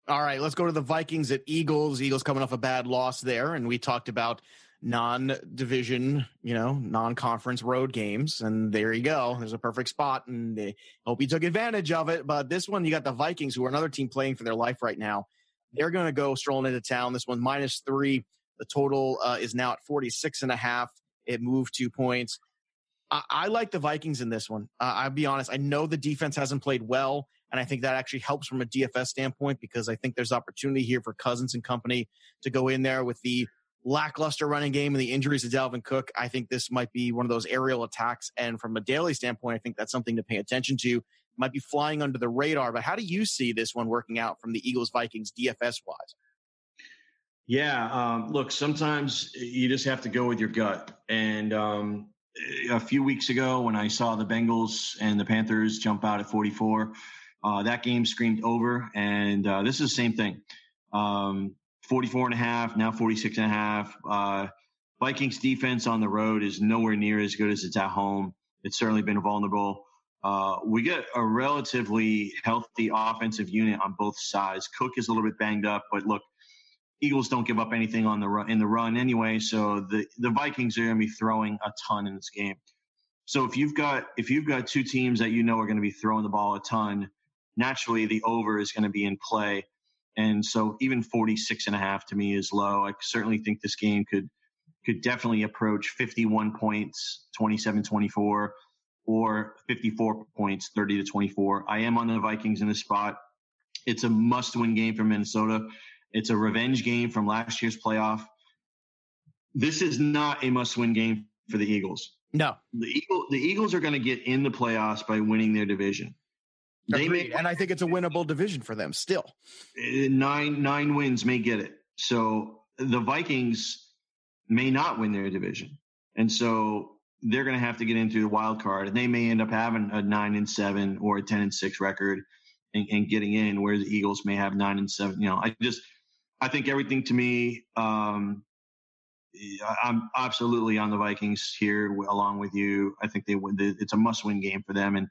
All right, let's go to the Vikings at Eagles. Eagles coming off a bad loss there, and we talked about non-division, you know, non-conference road games, and there you go. There's a perfect spot, and they hope you took advantage of it. But this one, you got the Vikings, who are another team playing for their life right now. They're going to go strolling into town. This one minus three. The total uh, is now at 46 and a half. It moved two points. I, I like the Vikings in this one. Uh, I'll be honest. I know the defense hasn't played well, and I think that actually helps from a DFS standpoint because I think there's opportunity here for Cousins and company to go in there with the lackluster running game and the injuries to Dalvin Cook. I think this might be one of those aerial attacks. And from a daily standpoint, I think that's something to pay attention to. Might be flying under the radar, but how do you see this one working out from the Eagles Vikings DFS wise? Yeah, um, look, sometimes you just have to go with your gut. And um, a few weeks ago, when I saw the Bengals and the Panthers jump out at 44, uh, that game screamed over. And uh, this is the same thing. Um, 44 and a half, now 46 and a half. Uh, Vikings defense on the road is nowhere near as good as it's at home. It's certainly been vulnerable. Uh, we get a relatively healthy offensive unit on both sides. Cook is a little bit banged up, but look, Eagles don't give up anything on the run in the run anyway. So the the Vikings are going to be throwing a ton in this game. So if you've got if you've got two teams that you know are going to be throwing the ball a ton, naturally the over is going to be in play. And so even 46 and a half to me is low. I certainly think this game could could definitely approach 51 points, 27 24 or 54 points, 30 to 24. I am on the Vikings in this spot. It's a must win game for Minnesota. It's a revenge game from last year's playoff. This is not a must win game for the Eagles. No. The Eagle the Eagles are going to get in the playoffs by winning their division. They may, and I think it's a winnable division for them still. Uh, nine nine wins may get it. So the Vikings may not win their division. And so they're going to have to get into the wild card, and they may end up having a nine and seven or a ten and six record, and, and getting in. Where the Eagles may have nine and seven. You know, I just I think everything to me. Um, I'm absolutely on the Vikings here, along with you. I think they win. It's a must-win game for them, and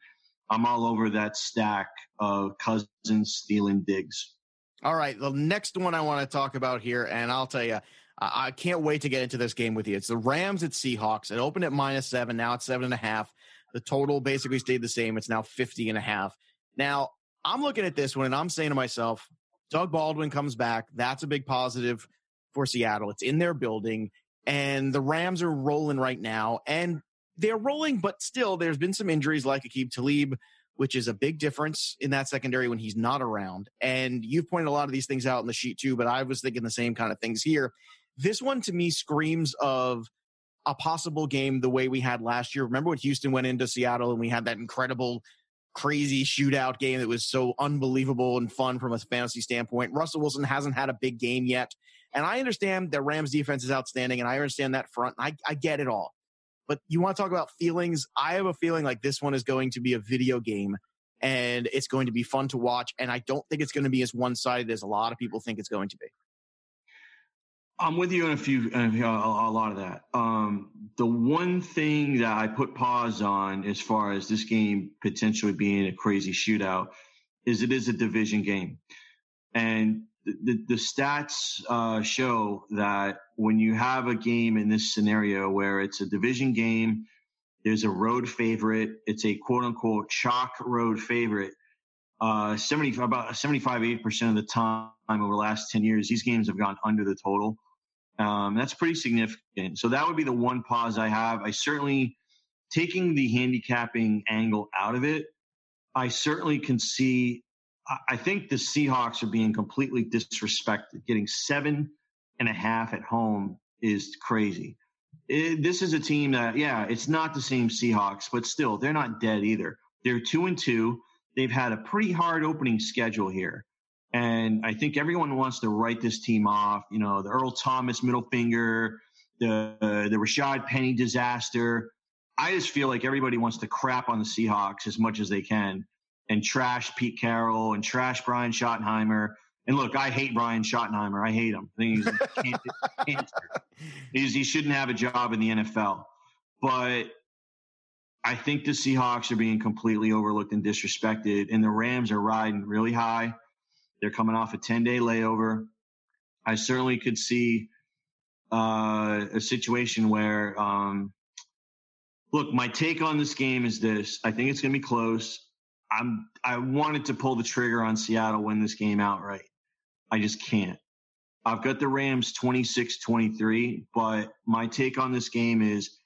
I'm all over that stack of Cousins Thielen Diggs. All right, the next one I want to talk about here, and I'll tell you, I can't wait to get into this game with you. It's the Rams at Seahawks. It opened at minus seven. Now it's seven and a half. The total basically stayed the same. It's now 50 and a half. Now I'm looking at this one and I'm saying to myself, Doug Baldwin comes back. That's a big positive for Seattle. It's in their building and the Rams are rolling right now and they're rolling, but still there's been some injuries like Aqib Talib, which is a big difference in that secondary when he's not around. And you've pointed a lot of these things out in the sheet too, but I was thinking the same kind of things here. This one to me screams of a possible game the way we had last year. Remember when Houston went into Seattle and we had that incredible, crazy shootout game that was so unbelievable and fun from a fantasy standpoint? Russell Wilson hasn't had a big game yet. And I understand that Rams defense is outstanding and I understand that front. I, I get it all. But you want to talk about feelings? I have a feeling like this one is going to be a video game and it's going to be fun to watch. And I don't think it's going to be as one sided as a lot of people think it's going to be. I'm with you on a few, a, lot of that. Um, the one thing that I put pause on as far as this game potentially being a crazy shootout is it is a division game. And the, the, the stats uh, show that when you have a game in this scenario where it's a division game, there's a road favorite, it's a quote unquote chalk road favorite. Uh, 70, about 75, 80% of the time over the last 10 years, these games have gone under the total. Um, that's pretty significant. So that would be the one pause I have. I certainly, taking the handicapping angle out of it, I certainly can see. I think the Seahawks are being completely disrespected. Getting seven and a half at home is crazy. It, this is a team that, yeah, it's not the same Seahawks, but still, they're not dead either. They're two and two. They've had a pretty hard opening schedule here. And I think everyone wants to write this team off. You know, the Earl Thomas middle finger, the the Rashaad Penny disaster. I just feel like everybody wants to crap on the Seahawks as much as they can and trash Pete Carroll and trash Brian Schottenheimer. And look, I hate Brian Schottenheimer. I hate him. I think he's cancer. He's, he shouldn't have a job in the NFL. But I think the Seahawks are being completely overlooked and disrespected, and the Rams are riding really high. They're coming off a 10 day layover. I certainly could see uh, a situation where, um, look, my take on this game is this I think it's going to be close. I'm I wanted to pull the trigger on Seattle win this game outright. I just can't. I've got the Rams 26-23, but my take on this game is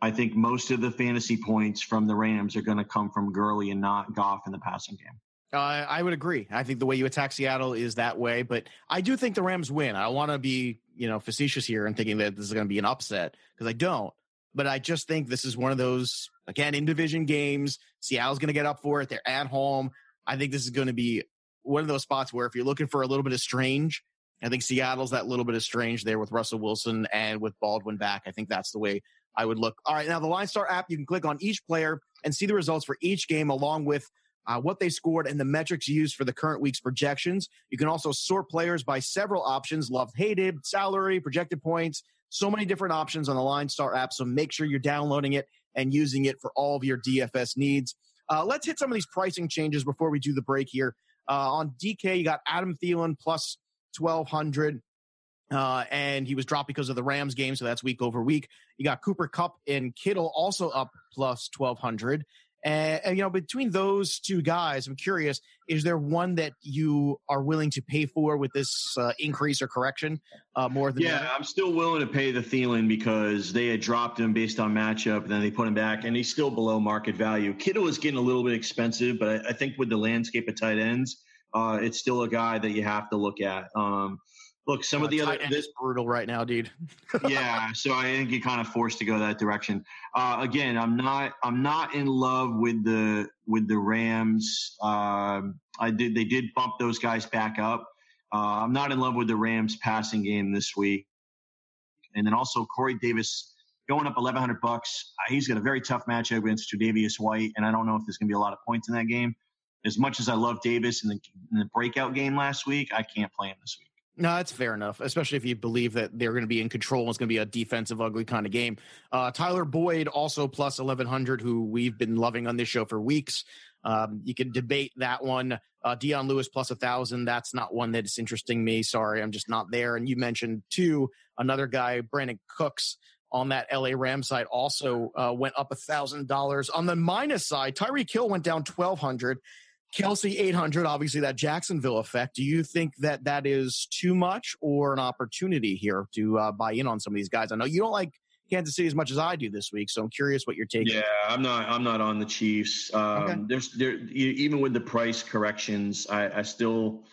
I think most of the fantasy points from the Rams are going to come from Gurley and not Goff in the passing game. Uh, I would agree. I think the way you attack Seattle is that way, but I do think the Rams win. I want to be, you know, facetious here and thinking that this is going to be an upset because I don't. But I just think this is one of those again in division games. Seattle's going to get up for it. They're at home. I think this is going to be one of those spots where if you're looking for a little bit of strange, I think Seattle's that little bit of strange there with Russell Wilson and with Baldwin back. I think that's the way I would look. All right, now the Line Star app, you can click on each player and see the results for each game along with uh, what they scored and the metrics used for the current week's projections. You can also sort players by several options loved, hated, salary, projected points, so many different options on the Line Star app. So make sure you're downloading it and using it for all of your DFS needs. Uh, let's hit some of these pricing changes before we do the break here. Uh, on DK, you got Adam Thielen plus 1200. Uh, and he was dropped because of the Rams game, so that's week over week. You got Cooper Kupp and Kittle also up plus 1200. And, and, you know, between those two guys, I'm curious: is there one that you are willing to pay for with this uh, increase or correction uh, more than? Yeah, I'm still willing to pay the Thielen because they had dropped him based on matchup, and then they put him back, and he's still below market value. Kittle is getting a little bit expensive, but I, I think with the landscape of tight ends, uh, it's still a guy that you have to look at. Um, look, some uh, of the other this brutal right now, dude. yeah, so I think you're kind of forced to go that direction. Uh, again, I'm not I'm not in love with the with the Rams. Um, I did they did bump those guys back up. Uh, I'm not in love with the Rams passing game this week, and then also Corey Davis going up 1,100 bucks. Uh, he's got a very tough matchup against Tre'Davious White, and I don't know if there's going to be a lot of points in that game. As much as I love Davis in the, in the breakout game last week, I can't play him this week. No, that's fair enough, especially if you believe that they're going to be in control. and It's going to be a defensive, ugly kind of game. Uh, Tyler Boyd also plus 1100, who we've been loving on this show for weeks. Um, you can debate that one. Uh, Dion Lewis plus a thousand. That's not one that is interesting me. Sorry, I'm just not there. And you mentioned two, another guy, Brandin Cooks on that LA Ram side also uh, went up a thousand dollars. On the minus side, Tyreek Hill went down 1200. Kelce 800, obviously that Jacksonville effect. Do you think that that is too much or an opportunity here to uh, buy in on some of these guys? I know you don't like Kansas City as much as I do this week, so I'm curious what you're taking. Yeah, I'm not. I'm not on the Chiefs. Um, okay. There's there even with the price corrections, I, I still,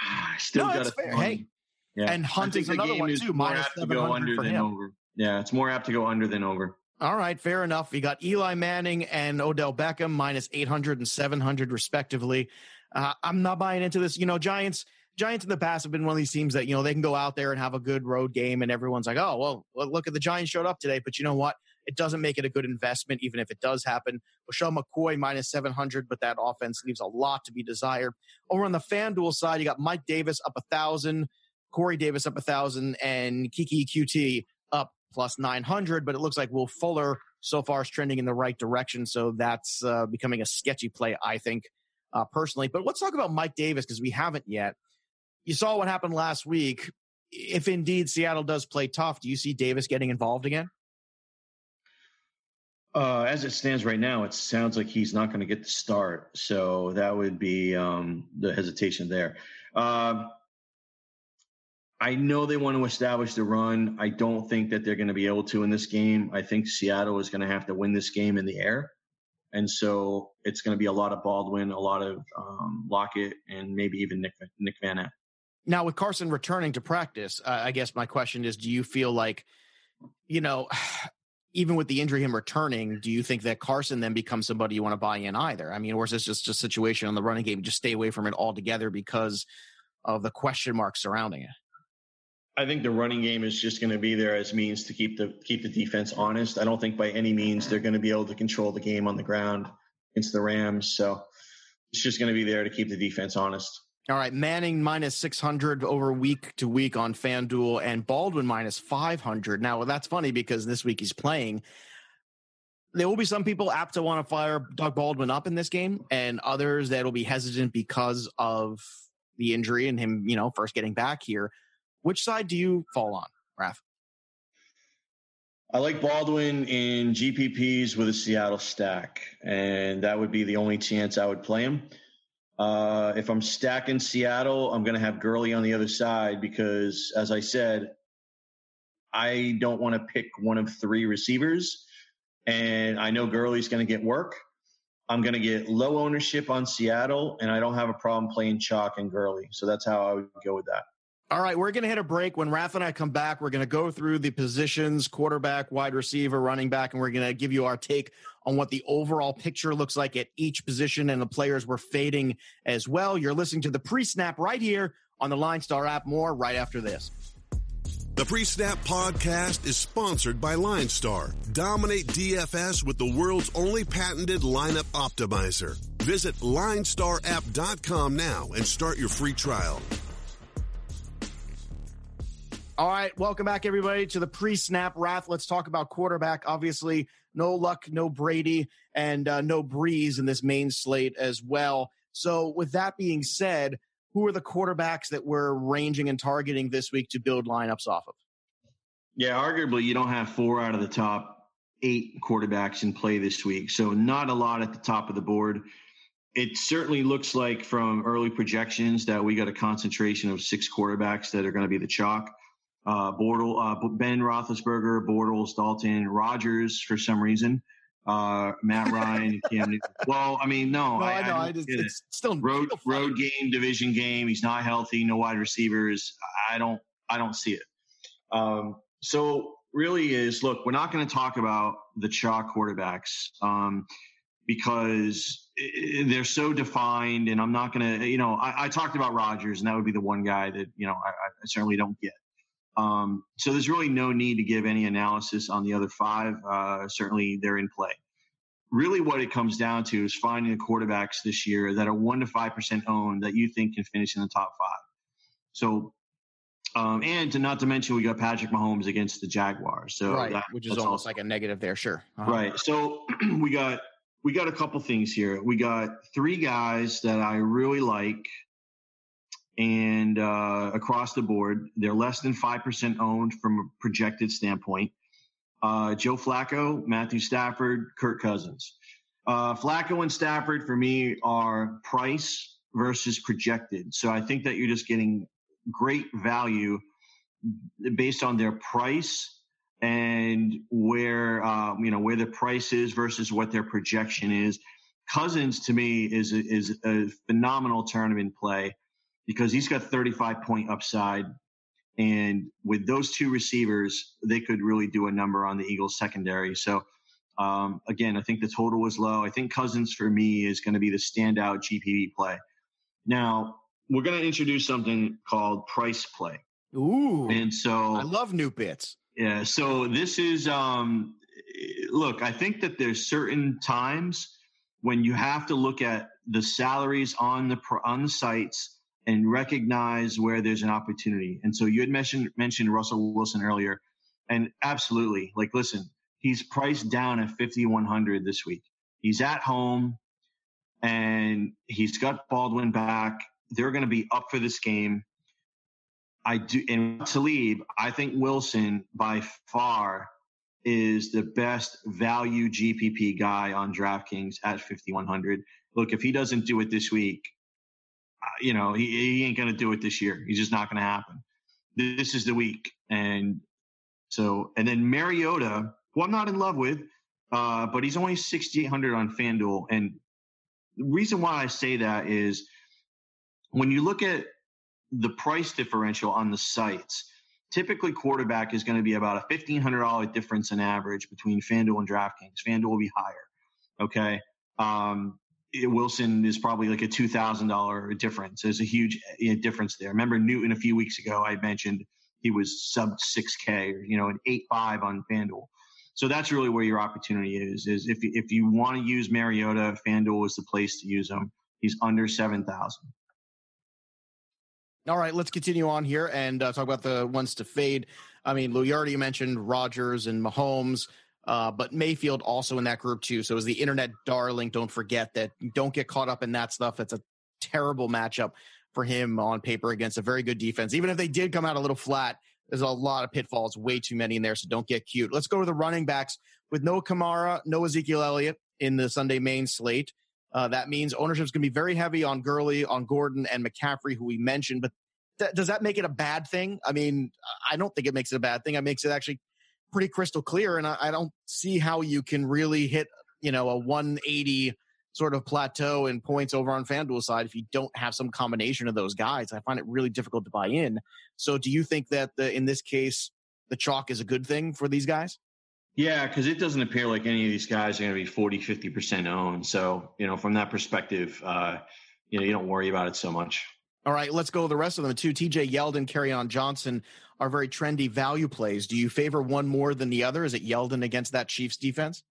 I still no, got to. Hey, yeah. and Hunting's another one too. Minus seven hundred for him. Over. Yeah, it's more apt to go under than over. All right, fair enough. You got Eli Manning and Odell Beckham minus 800 and 700 respectively. Uh, I'm not buying into this. You know, Giants Giants in the past have been one of these teams that, you know, they can go out there and have a good road game and everyone's like, "Oh, well, look at the Giants showed up today." But you know what? It doesn't make it a good investment even if it does happen. LeSean McCoy minus 700, but that offense leaves a lot to be desired. Over on the FanDuel side, you got Mike Davis up a 1000, Corey Davis up a 1000 and Keke up plus 900, but it looks like Will Fuller so far is trending in the right direction. So that's uh, becoming a sketchy play, I think, uh, personally. But let's talk about Mike Davis because we haven't yet. You saw what happened last week. If indeed Seattle does play tough, do you see Davis getting involved again? Uh, as it stands right now, it sounds like he's not going to get the start. So that would be um, the hesitation there. Uh, I know they want to establish the run. I don't think that they're going to be able to in this game. I think Seattle is going to have to win this game in the air. And so it's going to be a lot of Baldwin, a lot of um, Lockett, and maybe even Nick, Nick Van Now, with Carson returning to practice, uh, I guess my question is do you feel like, you know, even with the injury, him returning, do you think that Carson then becomes somebody you want to buy in either? I mean, or is this just a situation on the running game? Just stay away from it altogether because of the question mark surrounding it? I think the running game is just going to be there as means to keep the keep the defense honest. I don't think by any means they're going to be able to control the game on the ground against the Rams. So it's just going to be there to keep the defense honest. All right, Manning minus 600 over week to week on FanDuel and Baldwin minus 500. Now, that's funny because this week he's playing. there will be some people apt to want to fire Doug Baldwin up in this game, and others that will be hesitant because of the injury and him, you know, first getting back here. Which side do you fall on, Raf? I like Baldwin in GPPs with a Seattle stack, and that would be the only chance I would play him. Uh, if I'm stacking Seattle, I'm going to have Gurley on the other side because, as I said, I don't want to pick one of three receivers, and I know Gurley's going to get work. I'm going to get low ownership on Seattle, and I don't have a problem playing Chalk and Gurley. So that's how I would go with that. All right, we're going to hit a break. When Raf and I come back, we're going to go through the positions quarterback, wide receiver, running back, and we're going to give you our take on what the overall picture looks like at each position and the players we're fading as well. You're listening to the pre snap right here on the Line Star app. More right after this. The Pre Snap podcast is sponsored by Line Star. Dominate DFS with the world's only patented lineup optimizer. Visit linestarapp.com now and start your free trial. All right, welcome back, everybody, to the pre-snap Raf. Let's talk about quarterback. Obviously, no luck, no Brady, and uh, no Brees in this main slate as well. So, with that being said, who are the quarterbacks that we're ranging and targeting this week to build lineups off of? Yeah, arguably, you don't have four out of the top eight quarterbacks in play this week, so not a lot at the top of the board. It certainly looks like from early projections that we got a concentration of six quarterbacks that are going to be the chalk uh, Bortle, uh, Ben Roethlisberger, Bortles, Dalton, Rodgers for some reason, uh, Matt Ryan, Cam Newton. Well, I mean, no, no I, I know. I, just, it's it. still road road game, division game. He's not healthy. No wide receivers. I don't. I don't see it. Um, so really is look. We're not going to talk about the chalk quarterbacks. Um, because they're so defined, and I'm not going to, you know, I, I, talked about Rodgers, and that would be the one guy that, you know, I, I certainly don't get. Um, so there's really no need to give any analysis on the other five. Uh, certainly they're in play. Really, what it comes down to is finding the quarterbacks this year that are one to five percent owned that you think can finish in the top five. So, um, and to not to mention, we got Patrick Mahomes against the Jaguars. So right, that, which is almost also, like a negative there. Sure. Uh-huh. Right. So we got we got a couple things here. We got three guys that I really like and uh, across the board, they're less than 5% owned from a projected standpoint. Uh, Joe Flacco, Matthew Stafford, Kirk Cousins. Uh, Flacco and Stafford for me are price versus projected. So I think that you're just getting great value based on their price and where um, you know where the price is versus what their projection is. Cousins to me is is a phenomenal tournament play because he's got 35 point upside. And with those two receivers, they could really do a number on the Eagles secondary. So, um, again, I think the total was low. I think Cousins for me is going to be the standout GPP play. Now, we're going to introduce something called price play. Ooh. And so I love new bits. Yeah. So this is, um, look, I think that there's certain times when you have to look at the salaries on the, on the sites and recognize where there's an opportunity. And so you had mentioned mentioned Russell Wilson earlier, and absolutely, like, listen, he's priced down at 5100 this week. He's at home, and he's got Baldwin back. They're going to be up for this game. I do, and Talib, I think Wilson by far is the best value GPP guy on DraftKings at 5100. Look, if he doesn't do it this week, you know, he, he ain't going to do it this year. He's just not going to happen. This is the week. And so, and then Mariota, who I'm not in love with, uh, but he's only 6,800 on FanDuel. And the reason why I say that is when you look at the price differential on the sites, typically quarterback is going to be about a $1,500 difference in average between FanDuel and DraftKings. FanDuel will be higher. Okay. Um, Wilson is probably like a two thousand dollar difference. There's a huge difference there. Remember Newton a few weeks ago? I mentioned he was sub six K, you know, an eight five on FanDuel. So that's really where your opportunity is. Is if if you want to use Mariota, FanDuel is the place to use him. He's under seven thousand. All right, let's continue on here and uh, talk about the ones to fade. I mean, Lou, you already mentioned Rodgers and Mahomes. Uh, but Mayfield also in that group too. So is the internet darling. Don't forget that. Don't get caught up in that stuff. It's a terrible matchup for him on paper against a very good defense. Even if they did come out a little flat, there's a lot of pitfalls, way too many in there. So don't get cute. Let's go to the running backs with no Kamara, no Ezekiel Elliott in the Sunday main slate. Uh, that means ownership is going to be very heavy on Gurley, on Gordon, and McCaffrey, who we mentioned. But does that make it a bad thing? I mean, I don't think it makes it a bad thing. It makes it actually pretty crystal clear, and I, I don't see how you can really hit, you know, a 180 sort of plateau in points over on FanDuel side if you don't have some combination of those guys. I find it really difficult to buy in. So, do you think that the, in this case the chalk is a good thing for these guys? Yeah, because it doesn't appear like any of these guys are going to be 40, 50% owned. So, you know, from that perspective, uh, you know, you don't worry about it so much. All right, let's go the rest of them too. TJ Yeldon, Kerryon Johnson are very trendy value plays. Do you favor one more than the other? Is it Yeldon against that Chiefs defense?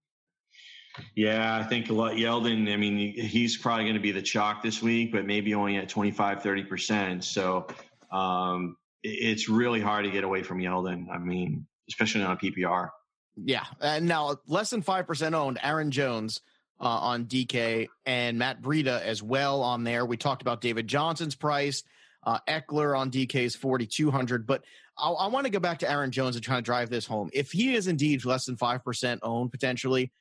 Yeah, I think a lot Yeldon, I mean, he's probably going to be the chalk this week, but maybe only at 25, 30%. So um, it's really hard to get away from Yeldon. I mean, especially on PPR. Yeah. And now less than 5% owned, Aaron Jones uh, on DK and Matt Breida as well on there. We talked about David Johnson's price. Uh, Ekeler on DK is 4,200. But I, I want to go back to Aaron Jones and try to drive this home. If he is indeed less than 5% owned potentially,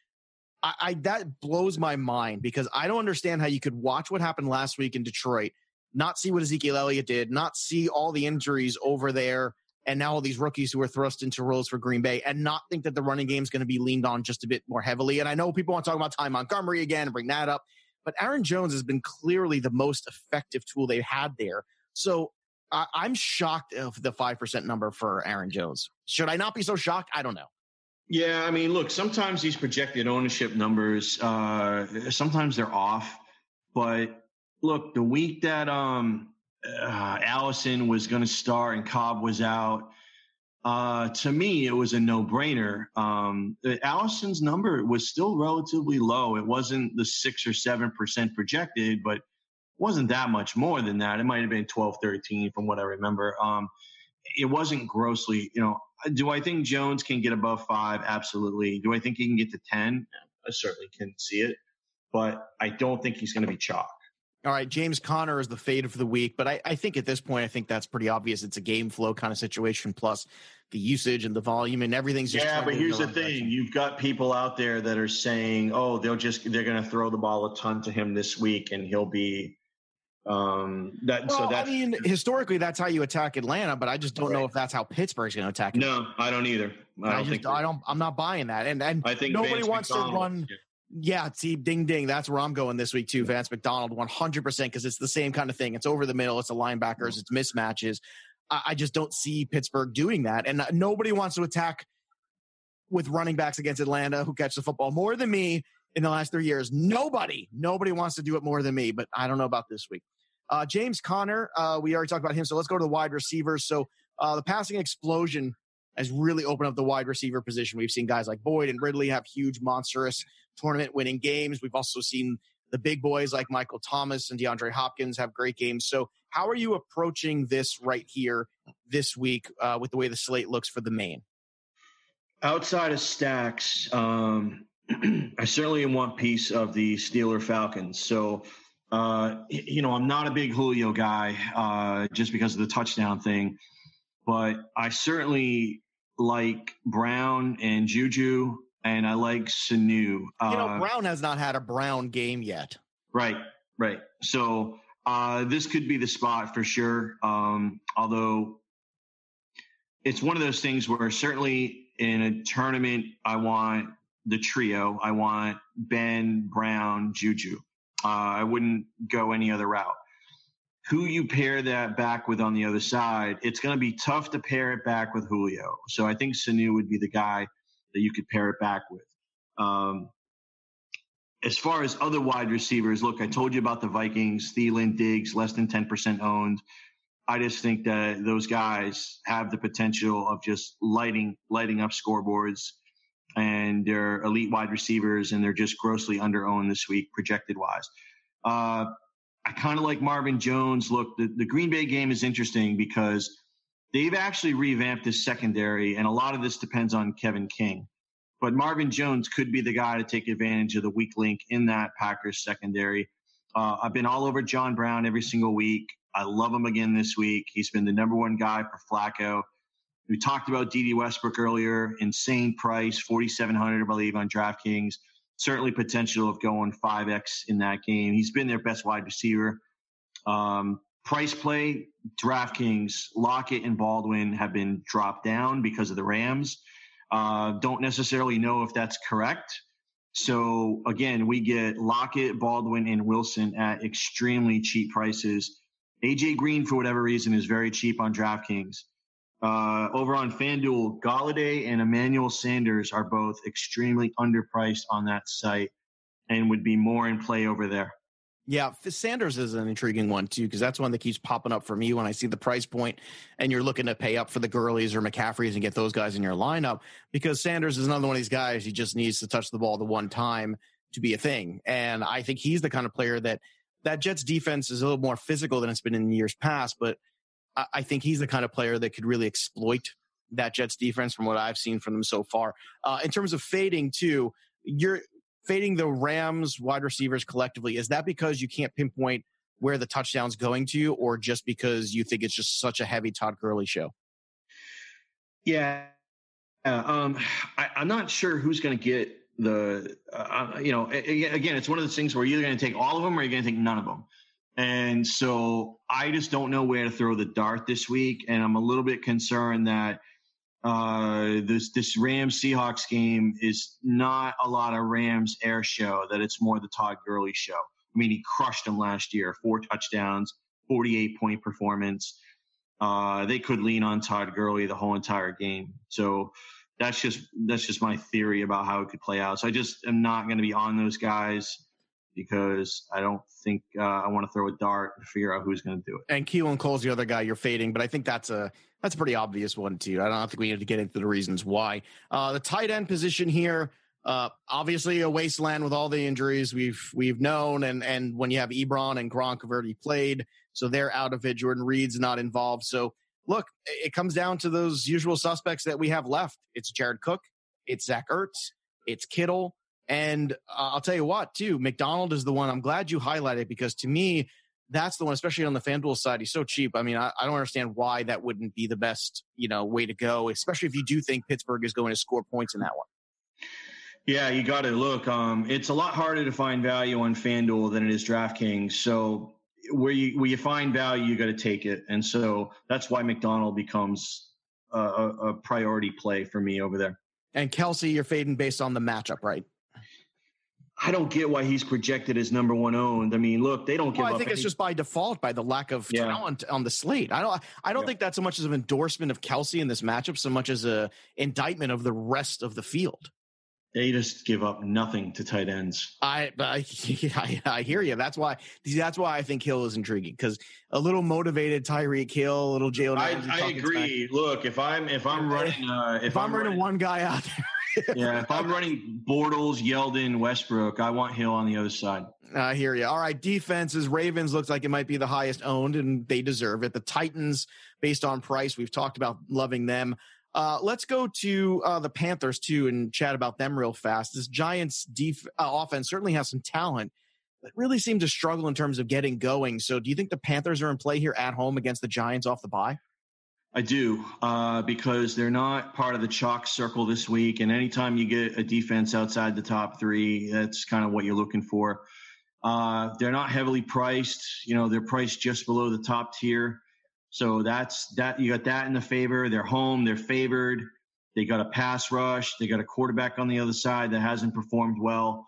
I, I that blows my mind because I don't understand how you could watch what happened last week in Detroit, not see what Ezekiel Elliott did, not see all the injuries over there, and now all these rookies who are thrust into roles for Green Bay, and not think that the running game is going to be leaned on just a bit more heavily. And I know people want to talk about Ty Montgomery again and bring that up, but Aaron Jones has been clearly the most effective tool they've had there. So I, I'm shocked of the five percent number for Aaron Jones. Should I not be so shocked? I don't know. Yeah, I mean, look, sometimes these projected ownership numbers, uh, sometimes they're off. But look, the week that um, uh, Allison was going to start and Cobb was out, uh, to me, it was a no brainer. Um, Allison's number was still relatively low. It wasn't the six or 7% projected, but wasn't that much more than that. It might have been 12, 13 from what I remember. Um, it wasn't grossly, you know, do I think Jones can get above five? Absolutely. Do I think he can get to 10? I certainly can see it, but I don't think he's going to be chalk. All right, James Conner is the fade of the week, but I, I, think at this point, I think that's pretty obvious. It's a game flow kind of situation, plus the usage and the volume and everything's just. Yeah, but here's the thing: direction. you've got people out there that are saying, "Oh, they'll just they're going to throw the ball a ton to him this week, and he'll be um, that well, so that I mean, historically, that's how you attack Atlanta, but I just don't right. know if that's how Pittsburgh's going to attack. No, I don't either. I, don't I just, I don't. I'm not buying that. And and I think nobody Vance wants McDonald, to run. Yeah. yeah, see, ding ding. That's where I'm going this week too. Vance McDonald, 100 percent because it's the same kind of thing. It's over the middle. It's the linebackers. It's mismatches. I, I just don't see Pittsburgh doing that, and nobody wants to attack with running backs against Atlanta who catch the football more than me in the last three years. Nobody, nobody wants to do it more than me, but I don't know about this week. Uh, James Conner, uh, we already talked about him. So let's go to the wide receivers. So uh, the passing explosion has really opened up the wide receiver position. We've seen guys like Boyd and Ridley have huge, monstrous tournament winning games. We've also seen the big boys like Michael Thomas and DeAndre Hopkins have great games. So, how are you approaching this right here this week uh, with the way the slate looks for the main? Outside of stacks, um, I certainly want piece of the Steeler Falcons. So, uh, you know, I'm not a big Julio guy uh, just because of the touchdown thing, but I certainly like Brown and Juju, and I like Sanu. Uh, you know, uh, Brown has not had a Brown game yet. Right, right. So uh, this could be the spot for sure. Um, although it's one of those things where certainly in a tournament, I want the trio. I want Ben, Brown, Juju. Uh, I wouldn't go any other route. Who you pair that back with on the other side, it's going to be tough to pair it back with Julio. So I think Sanu would be the guy that you could pair it back with. Um, as far as other wide receivers, look, I told you about the Vikings, Thielen, Diggs, less than 10% owned. I just think that those guys have the potential of just lighting lighting up scoreboards and they're elite wide receivers, and they're just grossly underowned this week, projected wise. Uh, I kind of like Marvin Jones. Look, the, the Green Bay game is interesting because they've actually revamped this secondary, and a lot of this depends on Kevin King. but Marvin Jones could be the guy to take advantage of the weak link in that Packers secondary. Uh, I've been all over John Brown every single week. I love him again this week. He's been the number one guy for Flacco. We talked about Dede Westbrook earlier. Insane price, 4,700, I believe, on DraftKings. Certainly potential of going 5x in that game. He's been their best wide receiver. Um, price play, DraftKings, Lockett and Baldwin have been dropped down because of the Rams. Uh, don't necessarily know if that's correct. So again, we get Lockett, Baldwin, and Wilson at extremely cheap prices. AJ Green, for whatever reason, is very cheap on DraftKings. Uh, over on FanDuel, Golladay and Emmanuel Sanders are both extremely underpriced on that site and would be more in play over there. Yeah, Sanders is an intriguing one too because that's one that keeps popping up for me when I see the price point and you're looking to pay up for the Gurleys or McCaffreys and get those guys in your lineup because Sanders is another one of these guys he just needs to touch the ball the one time to be a thing. And I think he's the kind of player that that Jets defense is a little more physical than it's been in years past, but I think he's the kind of player that could really exploit that Jets defense from what I've seen from them so far. Uh, in terms of fading too, you're fading the Rams wide receivers collectively, is that because you can't pinpoint where the touchdown's going to, or just because you think it's just such a heavy Todd Gurley show? Yeah. Uh, um, I, am not sure who's going to get the, uh, you know, again, it's one of those things where you're either going to take all of them or you're going to take none of them. And so I just don't know where to throw the dart this week. And I'm a little bit concerned that uh, this this Rams Seahawks game is not a lot of Rams air show. That it's more the Todd Gurley show. I mean, he crushed them last year, four touchdowns, 48 point performance. Uh, they could lean on Todd Gurley the whole entire game. So that's just that's just my theory about how it could play out. So I just am not going to be on those guys because I don't think uh, I want to throw a dart and figure out who's going to do it. And Keelan Cole's the other guy you're fading, but I think that's a that's a pretty obvious one too. I don't think we need to get into the reasons why. Uh, the tight end position here, uh, obviously a wasteland with all the injuries we've we've known, and and when you have Ebron and Gronk have already played, so they're out of it. Jordan Reed's not involved. So look, it comes down to those usual suspects that we have left. It's Jared Cook, it's Zach Ertz, it's Kittle. And uh, I'll tell you what, too, McDonald is the one I'm glad you highlighted because to me, that's the one, especially on the FanDuel side. He's so cheap. I mean, I, I, don't understand why that wouldn't be the best, you know, way to go, especially if you do think Pittsburgh is going to score points in that one. Yeah, you got to look. Um, it's a lot harder to find value on FanDuel than it is DraftKings. So where you where you find value, you got to take it, and so that's why McDonald becomes a, a, a priority play for me over there. And Kelsey, you're fading based on the matchup, right? I don't get why he's projected as number one owned. I mean, look, they don't give well, I think any- it's just by default by the lack of yeah. talent on the slate. I don't. I don't yeah. think that's so much as an endorsement of Kelsey in this matchup, so much as a indictment of the rest of the field. They just give up nothing to tight ends. I, I, I, I hear you. That's why. That's why I think Hill is intriguing because a little motivated Tyreek Hill, a little Jalen. I, I agree. Back. Look, if I'm if I'm running uh, if, if I'm, I'm running, running one guy out there yeah, if I'm running Bortles, Yeldon, Westbrook, I want Hill on the other side. I hear you. All right, defenses. Ravens looks like it might be the highest owned, and they deserve it. The Titans, based on price, we've talked about loving them. Uh, let's go to uh, the Panthers too and chat about them real fast. This Giants def- uh, offense certainly has some talent, but really seem to struggle in terms of getting going. So, do you think the Panthers are in play here at home against the Giants off the bye? I do, uh, because they're not part of the chalk circle this week. And anytime you get a defense outside the top three, that's kind of what you're looking for. Uh, they're not heavily priced. You know, they're priced just below the top tier. So that's that. You got that in the favor. They're home. They're favored. They got a pass rush. They got a quarterback on the other side that hasn't performed well.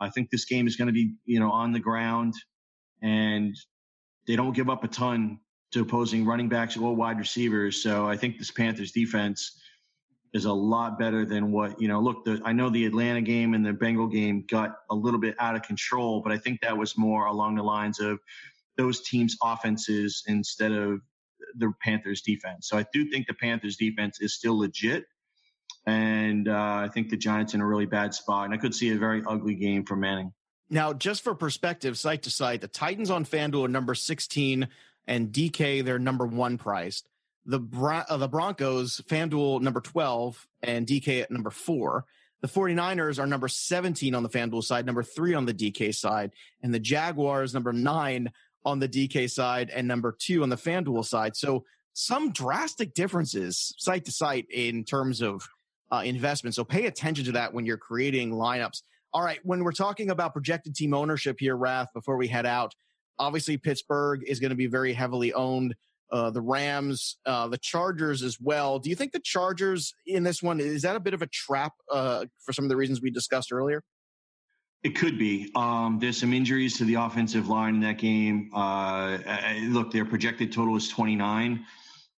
I think this game is going to be, you know, on the ground, and they don't give up a ton to opposing running backs or wide receivers. So I think this Panthers defense is a lot better than what you know. Look, the, I know the Atlanta game and the Bengal game got a little bit out of control, but I think that was more along the lines of those teams' offenses instead of the Panthers' defense. So I do think the Panthers' defense is still legit, and uh, I think the Giants in a really bad spot, and I could see a very ugly game for Manning. Now, just for perspective, site to site, the Titans on FanDuel are number 16 and DK they're number one priced. The uh, the Broncos FanDuel number twelve and DK at number four. The 49ers are number 17 on the FanDuel side, number three on the DK side, and the Jaguars number nine on the DK side and number two on the FanDuel side. So some drastic differences site to site in terms of uh, investment. So pay attention to that when you're creating lineups. All right, when we're talking about projected team ownership here, Raf, before we head out, obviously Pittsburgh is going to be very heavily owned uh, the Rams, uh, the Chargers as well. Do you think the Chargers in this one is that a bit of a trap uh, for some of the reasons we discussed earlier? It could be. Um, there's some injuries to the offensive line in that game. Uh, look, their projected total is 29,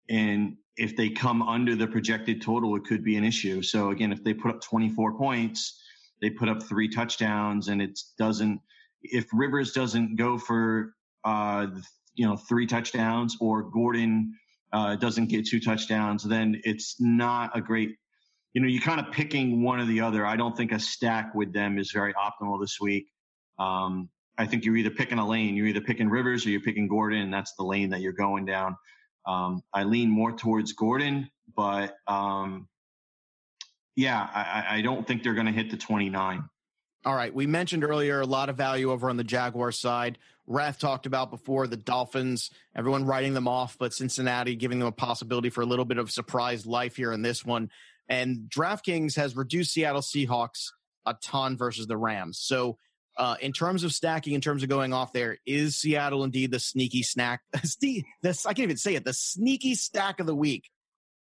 and if they come under the projected total, it could be an issue. So again, if they put up 24 points, they put up three touchdowns, and it doesn't. If Rivers doesn't go for uh, you know three touchdowns or Gordon uh, doesn't get two touchdowns, then it's not a great. You know, you're kind of picking one or the other. I don't think a stack with them is very optimal this week. Um, I think you're either picking a lane. You're either picking Rivers or you're picking Gordon, and that's the lane that you're going down. Um, I lean more towards Gordon, but um, yeah, I, I, don't think they're going to hit the 29. All right. We mentioned earlier a lot of value over on the Jaguar side. Raf talked about before the Dolphins, everyone writing them off, but Cincinnati giving them a possibility for a little bit of surprise life here in this one. And DraftKings has reduced Seattle Seahawks a ton versus the Rams. So, uh, in terms of stacking, in terms of going off there, is Seattle indeed the sneaky snack? this I can't even say it. The sneaky stack of the week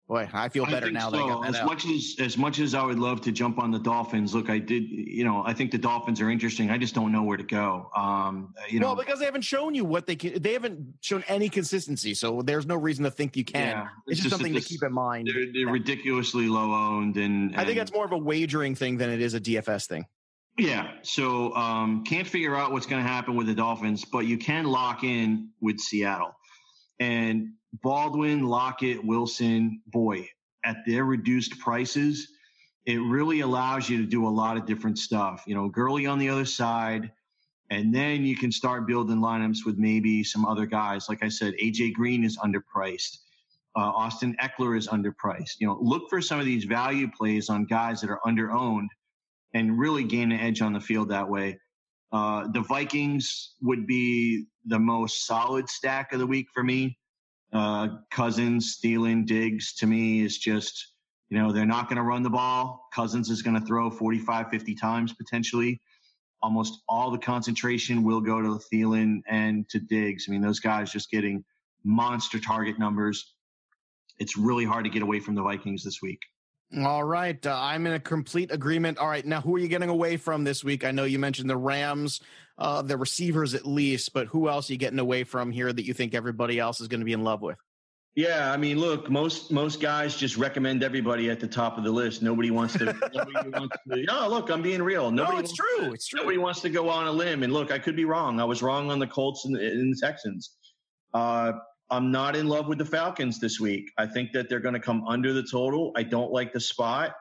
Boy, I feel better I now. So. as out. much as as much as I would love to jump on the Dolphins, look, I did. You know, I think the Dolphins are interesting. I just don't know where to go. Um, you know, well, because they haven't shown you what they can. They haven't shown any consistency, so there's no reason to think you can. Yeah, it's, it's just, something to keep in mind. They're, they're ridiculously low owned, and, and, I think that's more of a wagering thing than it is a DFS thing. Yeah, so um, can't figure out what's going to happen with the Dolphins, but you can lock in with Seattle and Baldwin, Lockett, Wilson. Boy, at their reduced prices, it really allows you to do a lot of different stuff. You know, Gurley on the other side, and then you can start building lineups with maybe some other guys. Like I said, AJ Green is underpriced. Uh, Austin Ekeler is underpriced. You know, look for some of these value plays on guys that are underowned and really gain an edge on the field that way. Uh, the Vikings would be the most solid stack of the week for me. Uh, Cousins, Thielen Diggs to me is just, you know, they're not going to run the ball. Cousins is going to throw 45, 50 times potentially. Almost all the concentration will go to Thielen and to Diggs. I mean, those guys just getting monster target numbers. It's really hard to get away from the Vikings this week. All right. Uh, I'm in a complete agreement. All right. Now, who are you getting away from this week? I know you mentioned the Rams, uh, the receivers at least, but who else are you getting away from here that you think everybody else is going to be in love with? Yeah, I mean, look, most most guys just recommend everybody at the top of the list. Nobody wants to. nobody wants to. No, look, I'm being real. Nobody no, it's true. To, it's true. Nobody wants to go on a limb. And look, I could be wrong. I was wrong on the Colts and, and the Texans. Uh, I'm not in love with the Falcons this week. I think that they're going to come under the total. I don't like the spot.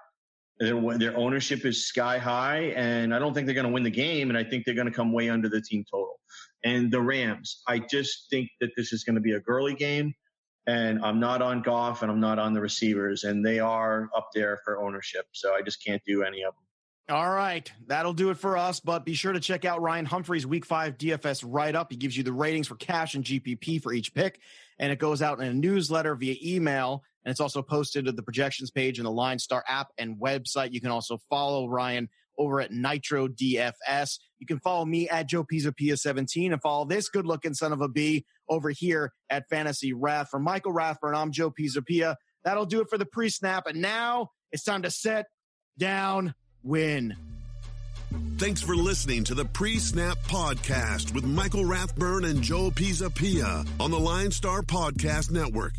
Their, their ownership is sky high, and I don't think they're going to win the game. And I think they're going to come way under the team total. And the Rams, I just think that this is going to be a Gurley game. And I'm not on Goff, and I'm not on the receivers, and they are up there for ownership. So I just can't do any of them. All right, that'll do it for us. But be sure to check out Ryan Humphrey's Week Five DFS write up. He gives you the ratings for cash and GPP for each pick, and it goes out in a newsletter via email. And it's also posted to the projections page in the LineStar app and website. You can also follow Ryan over at Nitro DFS. You can follow me at Joe Pisapia 17 and follow this good looking son of a B over here at Fantasy Raf. For Michael Rathburn, I'm Joe Pisapia. That'll do it for the pre snap. And now it's time to set down win. Thanks for listening to the Pre Snap Podcast with Michael Rathburn and Joe Pisapia on the LineStar Podcast Network.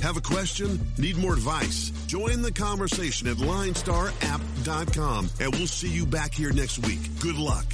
Have a question? Need more advice? Join the conversation at linestarapp.com and we'll see you back here next week. Good luck.